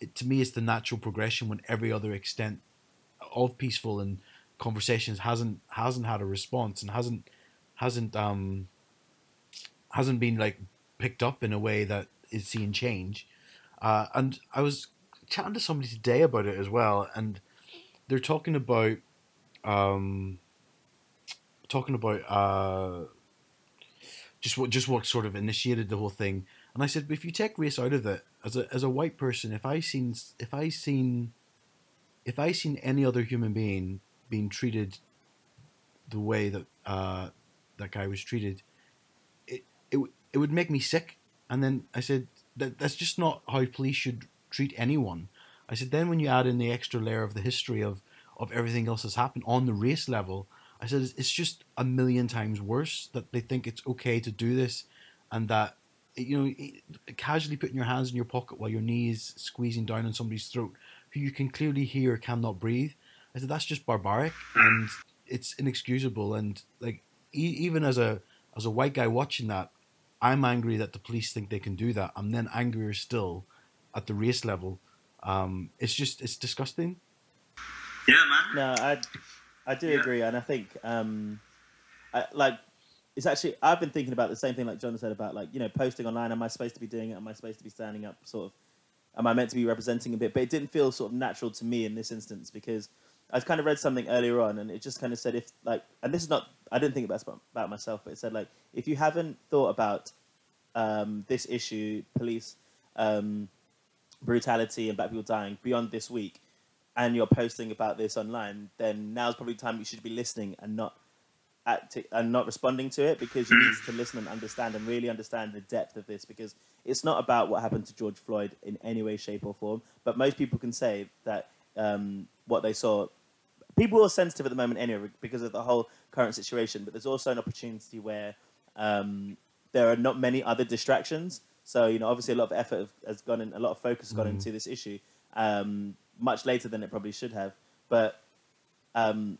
it, to me it's the natural progression when every other extent of peaceful and conversations hasn't hasn't had a response and hasn't hasn't um hasn't been like picked up in a way that is seeing change. Uh, and I was chatting to somebody today about it as well, and they're talking about um talking about uh just what just what sort of initiated the whole thing. And I said, if you take race out of it, as a as a white person, if I seen if I seen if I seen any other human being being treated the way that uh, that guy was treated, it it would- make me sick. And then I said that that's just not how police should treat anyone. I said then when you add in the extra layer of the history of of everything else that's happened on the race level, I said it's, it's just a million times worse that they think it's okay to do this, and that you know casually putting your hands in your pocket while your knee is squeezing down on somebody's throat who you can clearly hear cannot breathe. I said that's just barbaric and it's inexcusable. And like e- even as a as a white guy watching that, I'm angry that the police think they can do that. I'm then angrier still at the race level. Um, it's just it's disgusting. yeah, man. No, I I do Yeah. agree, and I think um, I, like it's actually I've been thinking about the same thing like John said about like you know posting online. Am I supposed to be doing it? Am I supposed to be standing up? Sort of. Am I meant to be representing a bit? But it didn't feel sort of natural to me in this instance because I kind of read something earlier on, and it just kind of said if like, and this is not I didn't think about about myself, but it said like if you haven't thought about um, this issue, police um, brutality and black people dying, beyond this week, and you're posting about this online, then now's probably the time you should be listening and not acting and not responding to it because you need to listen and understand and really understand the depth of this because it's not about what happened to George Floyd in any way, shape, or form. But most people can say that um, what they saw. People are sensitive at the moment anyway because of the whole current situation. But there's also an opportunity where um, there are not many other distractions. So you know, obviously, a lot of effort has gone in, a lot of focus has gone into this issue, um, much later than it probably should have. But um,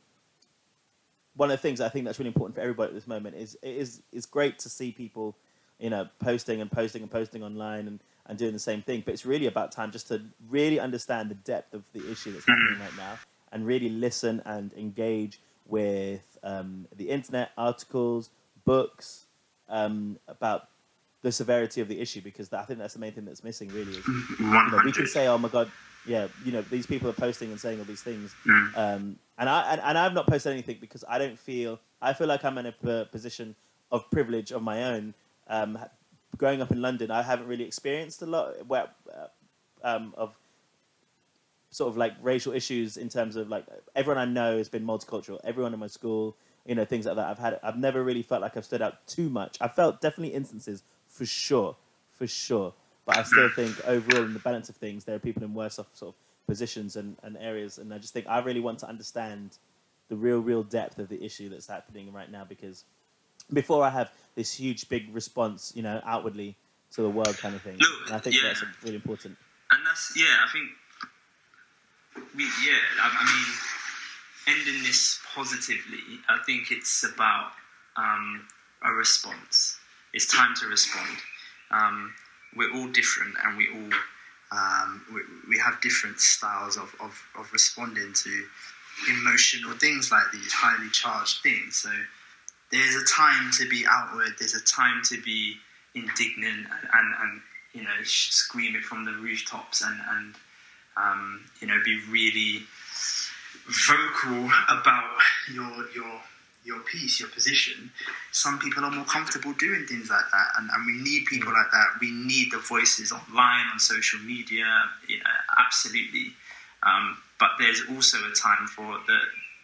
one of the things I think that's really important for everybody at this moment is it is it's great to see people, you know, posting and posting and posting online and, and doing the same thing. But it's really about time just to really understand the depth of the issue that's happening right now and really listen and engage with um, the internet, articles, books um, about the severity of the issue because that, I think that's the main thing that's missing. Really, is you know, we can say, "Oh my god, yeah, you know, these people are posting and saying all these things," Mm. um, and I and, and I've not posted anything because I don't feel I feel like I'm in a p- position of privilege of my own. Um, growing up in London, I haven't really experienced a lot where, uh, um, of sort of like racial issues in terms of like everyone I know has been multicultural. Everyone in my school, you know, things like that. I've had. I've never really felt like I've stood out too much. I felt definitely instances for sure, for sure. But I still think overall, in the balance of things, there are people in worse off sort of positions and, and areas. And I just think I really want to understand the real, real depth of the issue that's happening right now because before I have this huge, big response, you know, outwardly to the world kind of thing. Look, and I think yeah. that's really important. and that's yeah. I think we yeah. I, I mean, ending this positively. I think it's about um, a response. It's time to respond. Um, we're all different, and we all um, we, we have different styles of, of, of responding to emotional things like these highly charged things. So there's a time to be outward. There's a time to be indignant and, and, and you know scream it from the rooftops and and um, you know be really vocal about your your your piece, your position. Some people are more comfortable doing things like that, and, and we need people like that. We need the voices online on social media. You know, absolutely. Um, but there's also a time for the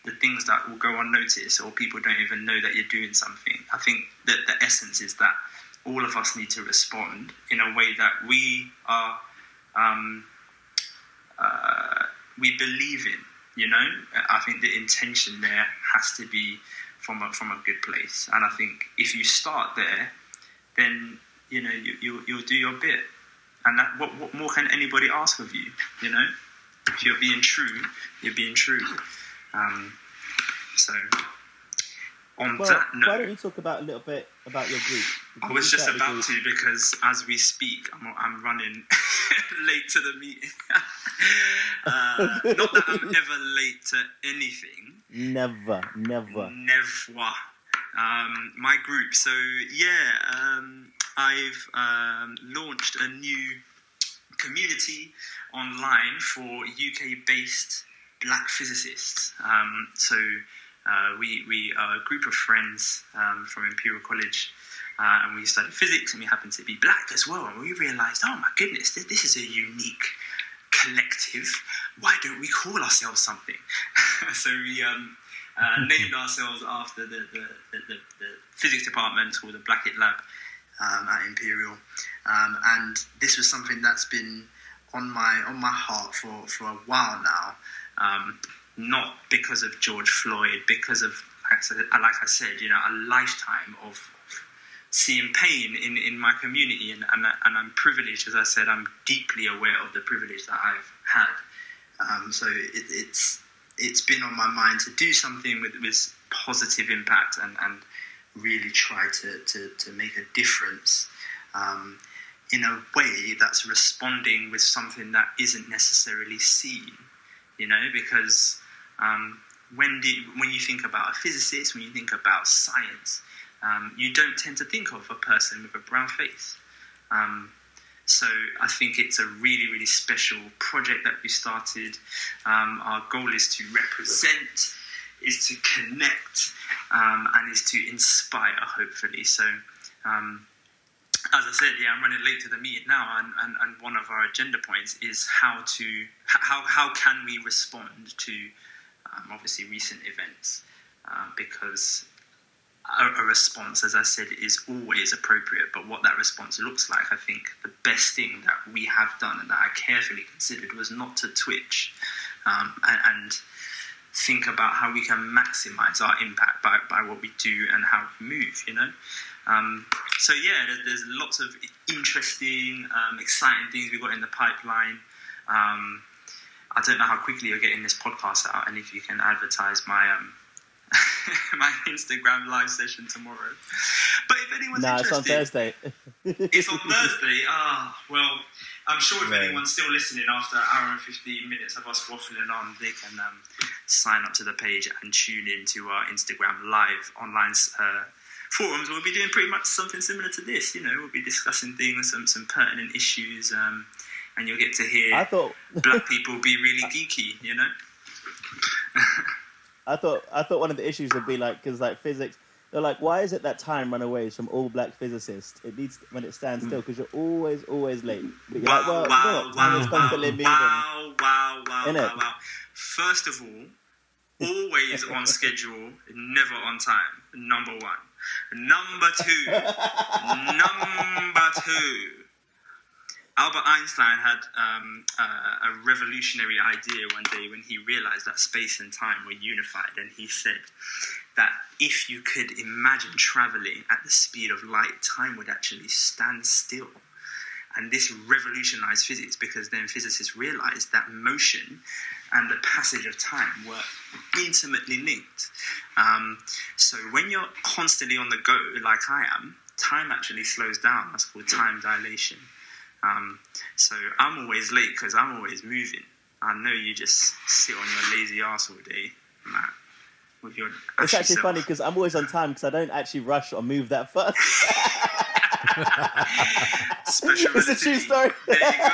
the things that will go unnoticed, or people don't even know that you're doing something. I think that the essence is that all of us need to respond in a way that we are um, uh, we believe in. You know, I think the intention there has to be from a from a good place, and I think if you start there, then you know you you you'll do your bit, and that what what more can anybody ask of you? You know, if you're being true, you're being true. Um, so on Well, that note, why don't you talk about a little bit about your group? I was just about to because as we speak, I'm, I'm running (laughs) late to the meeting. (laughs) uh, not that I'm ever late to anything. Never, never. Never. Um, my group. So yeah, um, I've um, launched a new community online for UK-based Black physicists. Um, so uh, we we are a group of friends um, from Imperial College. Uh, and we studied physics, and we happened to be black as well. And we realised, oh my goodness, this, this is a unique collective. Why don't we call ourselves something? (laughs) so we um, uh, (laughs) named ourselves after the, the, the, the, physics department or the Blackett Lab um, at Imperial. Um, and this was something that's been on my on my heart for, for a while now. Um, not because of George Floyd, because of like I said, like I said you know, a lifetime of seeing pain in, in my community, and, and, and I'm privileged, as I said, I'm deeply aware of the privilege that I've had. Um, so it, it's it's been on my mind to do something with, with positive impact and, and really try to, to, to make a difference um, in a way that's responding with something that isn't necessarily seen, you know, because um, when, do, when you think about a physicist, when you think about science, um, you don't tend to think of a person with a brown face. Um, so I think it's a really, really special project that we started. Um, our goal is to represent, is to connect, um, and is to inspire, hopefully. So um, as I said, yeah, I'm running late to the meeting now, and, and, and one of our agenda points is how to how how can we respond to um, obviously recent events um, because a, response, as I said, is always appropriate. But what that response looks like, I think the best thing that we have done and that I carefully considered was not to twitch um, and, and think about how we can maximize our impact by, by what we do and how we move, you know? Um, so, yeah, there's, there's, lots of interesting, um, exciting things we've got in the pipeline. Um, I don't know how quickly you're getting this podcast out and if you can advertise my um, (laughs) my Instagram live session tomorrow. But if anyone's nah, interested, it's on Thursday. (laughs) it's on Thursday. Ah, well, I'm sure if Right. anyone's still listening after an hour and 15 minutes of us waffling on, they can um, sign up to the page and tune in to our Instagram live online uh, forums. We'll be doing pretty much something similar to this. You know, we'll be discussing things, some some pertinent issues, um, and you'll get to hear I thought black people be really geeky. You know. (laughs) I thought I thought one of the issues would be like because like physics, they're like, why is it that time runaways from all black physicists? It needs when it stands still because you're always always late. But you're like, well, wow, you know wow, what, time is wow, constantly moving. wow, wow, wow, wow, wow. First of all, always on schedule, never on time. Number one. Number two. (laughs) number two. Albert Einstein had um, uh, a revolutionary idea one day when he realized that space and time were unified, and he said that if you could imagine traveling at the speed of light, time would actually stand still. And this revolutionized physics because then physicists realized that motion and the passage of time were intimately linked. Um, so when you're constantly on the go, like I am, time actually slows down. That's called time dilation. Um, so I'm always late because I'm always moving. I know you just sit on your lazy ass all day, Matt, with your. It's actually self. funny because I'm always on time because I don't actually rush or move that fast. (laughs) It's a true story. There you go.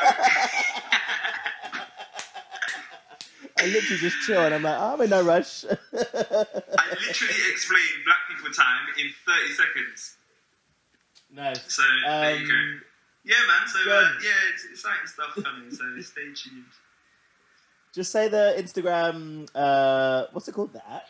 I literally just chill and I'm like, oh, I'm in no rush. I literally explained black people time in 30 seconds. nice. So there you go. Um, Yeah, man. So uh, yeah, it's exciting stuff coming. So (laughs) stay tuned. just say the Instagram. Uh, what's it called? That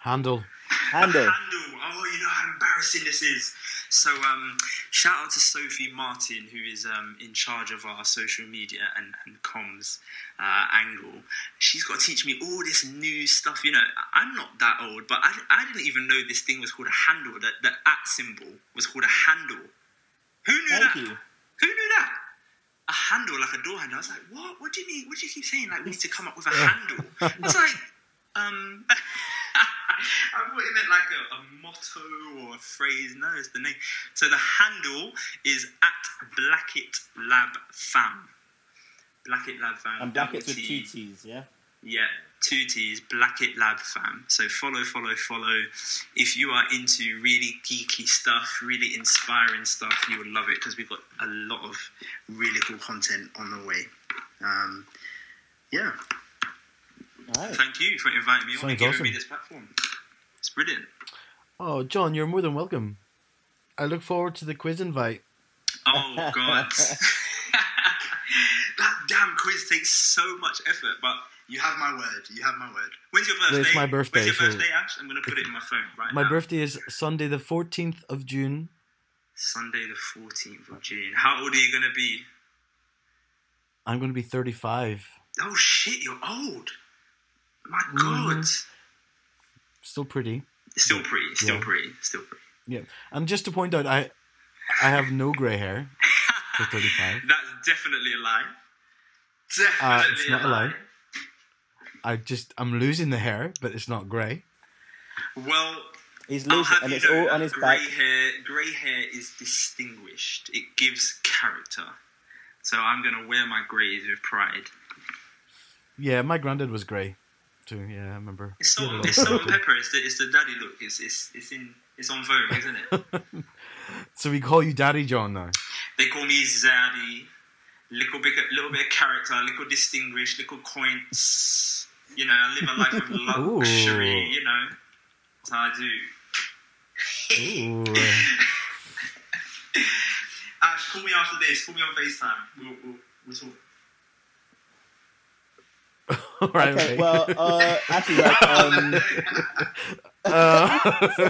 Handle. handle. Handle. Oh, you know how embarrassing this is. So um, shout out to Sophie Martin, who is um, in charge of our social media and, and comms uh, angle. She's got to teach me all this new stuff. You know, I'm not that old, but I, I didn't even know this thing was called a handle. That the at symbol was called a handle. Who knew Thank that? you. Who knew that? A handle, like a door handle. I was like, what? What do you mean? What do you keep saying? Like, we need to come up with a handle. It's like, (laughs) um, (laughs) I thought it meant like a, a motto or a phrase. No, it's the name. So the handle is at Blackett Lab Fam. Blackett Lab Fam. And double with two T's. Yeah. Yeah, two T's, Blackett Lab fam. So follow, follow, follow. If you are into really geeky stuff, really inspiring stuff, you will love it because we've got a lot of really cool content on the way. Um, yeah, right. thank you for inviting me on and giving awesome. me this platform. It's brilliant. Oh, John, you're more than welcome. I look forward to the quiz invite. Oh God, (laughs) (laughs) that damn quiz takes so much effort, but you have my word. You have my word. When's your birthday? It's my birthday, When's so- your birthday, Ash? I'm gonna put it in my phone right My now. birthday is Sunday, the 14th of June. Sunday the 14th of June. How old are you going to be? I'm going to be 35. Oh shit, you're old. My Mhm. god. Still pretty. Still pretty, still Yeah. pretty, still pretty. Yeah. And just to point out, I I have no grey hair for 35. (laughs) That's definitely a lie. Definitely Uh, it's not a lie. Lie. I just, I'm losing the hair, but it's not grey. Well, He's I'll losing, have and you it's know all on his grey back. hair. Grey hair is distinguished. It gives character. So I'm going to wear my greys with pride. Yeah, my granddad was grey too. Yeah, I remember. It's He had salt, it's salt and pepper. It's the, it's the daddy look. It's, it's, it's in it's on vogue, isn't it? (laughs) So we call you Daddy John now. They call me Zaddy. Little bit, little bit of character, little distinguished, little coins. You know, I live a life of (laughs) luxury. Ooh. You know, that's how I do. Ooh. (laughs) Ash, call me after this. Call me on FaceTime. We'll, we'll, we'll talk. (laughs) All right. Okay, okay. well, uh, actually, like, um, Uh,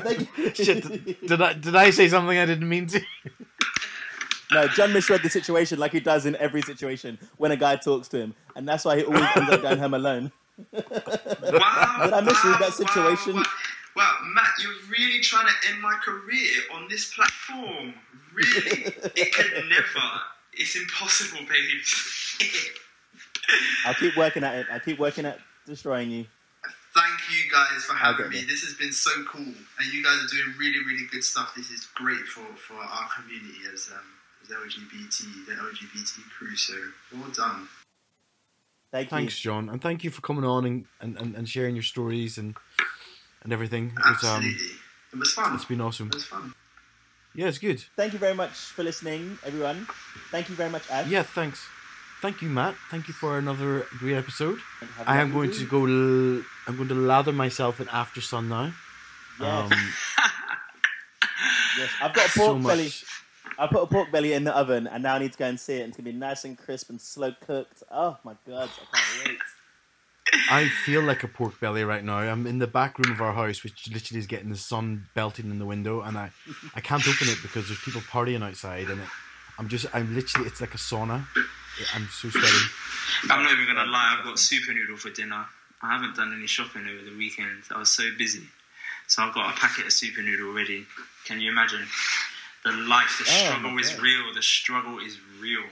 thank you. shit, did I did I say something I didn't mean to? No, John misread the situation like he does in every situation when a guy talks to him, and that's why he always ends up going home alone. Wow. Did (laughs) I misread wow, that situation? Wow, wow. Matt, you're really trying to end my career on this platform. Really? (laughs) it could never. It's impossible, babe. I'll keep working at it. I'll keep working at destroying you. Thank you guys for having me. This has been so cool, and you guys are doing really, really good stuff. This is great for, for our community as um, as LGBT, the LGBT crew. So well done. Thank Thanks, you. John, and thank you for coming on and, and, and, sharing your stories and and everything. It's um, Absolutely, it was fun. it's been awesome. It was fun. Yeah, it's good. Thank you very much for listening, everyone. Thank you very much, Ash. Yeah, thanks. Thank you, Matt. Thank you for another great episode. I am going to go. L- I'm going to lather myself in after sun now. Yes, Um, (laughs) yes. I've got a so pork belly. much. I put a pork belly in the oven, and now I need to go and see it. And it's gonna be nice and crisp and slow cooked. Oh my god, I can't wait. I feel like a pork belly right now. I'm in the back room of our house, which literally is getting the sun belting in the window, and I, I can't open it because there's people partying outside, and it, I'm just, I'm literally, it's like a sauna. I'm so sweaty. I'm not even gonna lie. I've got super noodle for dinner. I haven't done any shopping over the weekend. I was so busy, so I've got a packet of super noodle ready. Can you imagine? The life, the Oh, struggle is real. The struggle is real.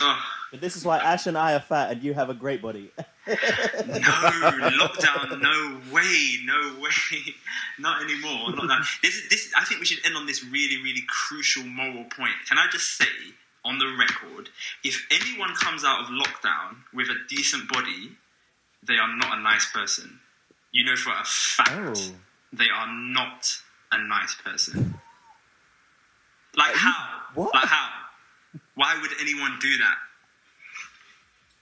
Ugh. But this is why Ash and I are fat, and you have a great body. (laughs) No, lockdown, no way, no way, (laughs) not anymore. Not that. This, is- this, I think we should end on this really, really crucial moral point. Can I just say, on the record, if anyone comes out of lockdown with a decent body, they are not a nice person. You know for a fact Oh. they are not a nice person. Like Are you- how? what? Like how? Why would anyone do that?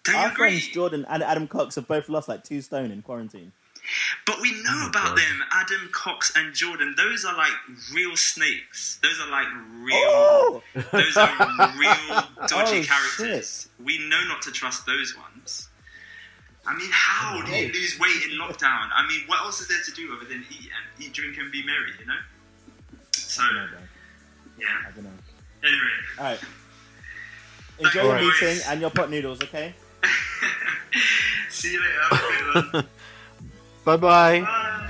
Don't you Our agree? friends Jordan and Adam Cox have both lost like two stone in quarantine. But we know Oh about God. them, Adam Cox and Jordan. Those are like real snakes. Those are like real. Oh! Those are (laughs) real dodgy Oh, characters. We know not to trust those ones. I mean, how oh, do you Oh. lose weight in lockdown? I mean, what else is there to do other than eat and eat, drink, and be merry? You know. So I don't know, bro. Yeah. I don't know. Anyway, All right. (laughs) Enjoy your Alright. meeting and your pot noodles, okay? (laughs) see you later. Have a good one. (laughs) Bye bye. Bye.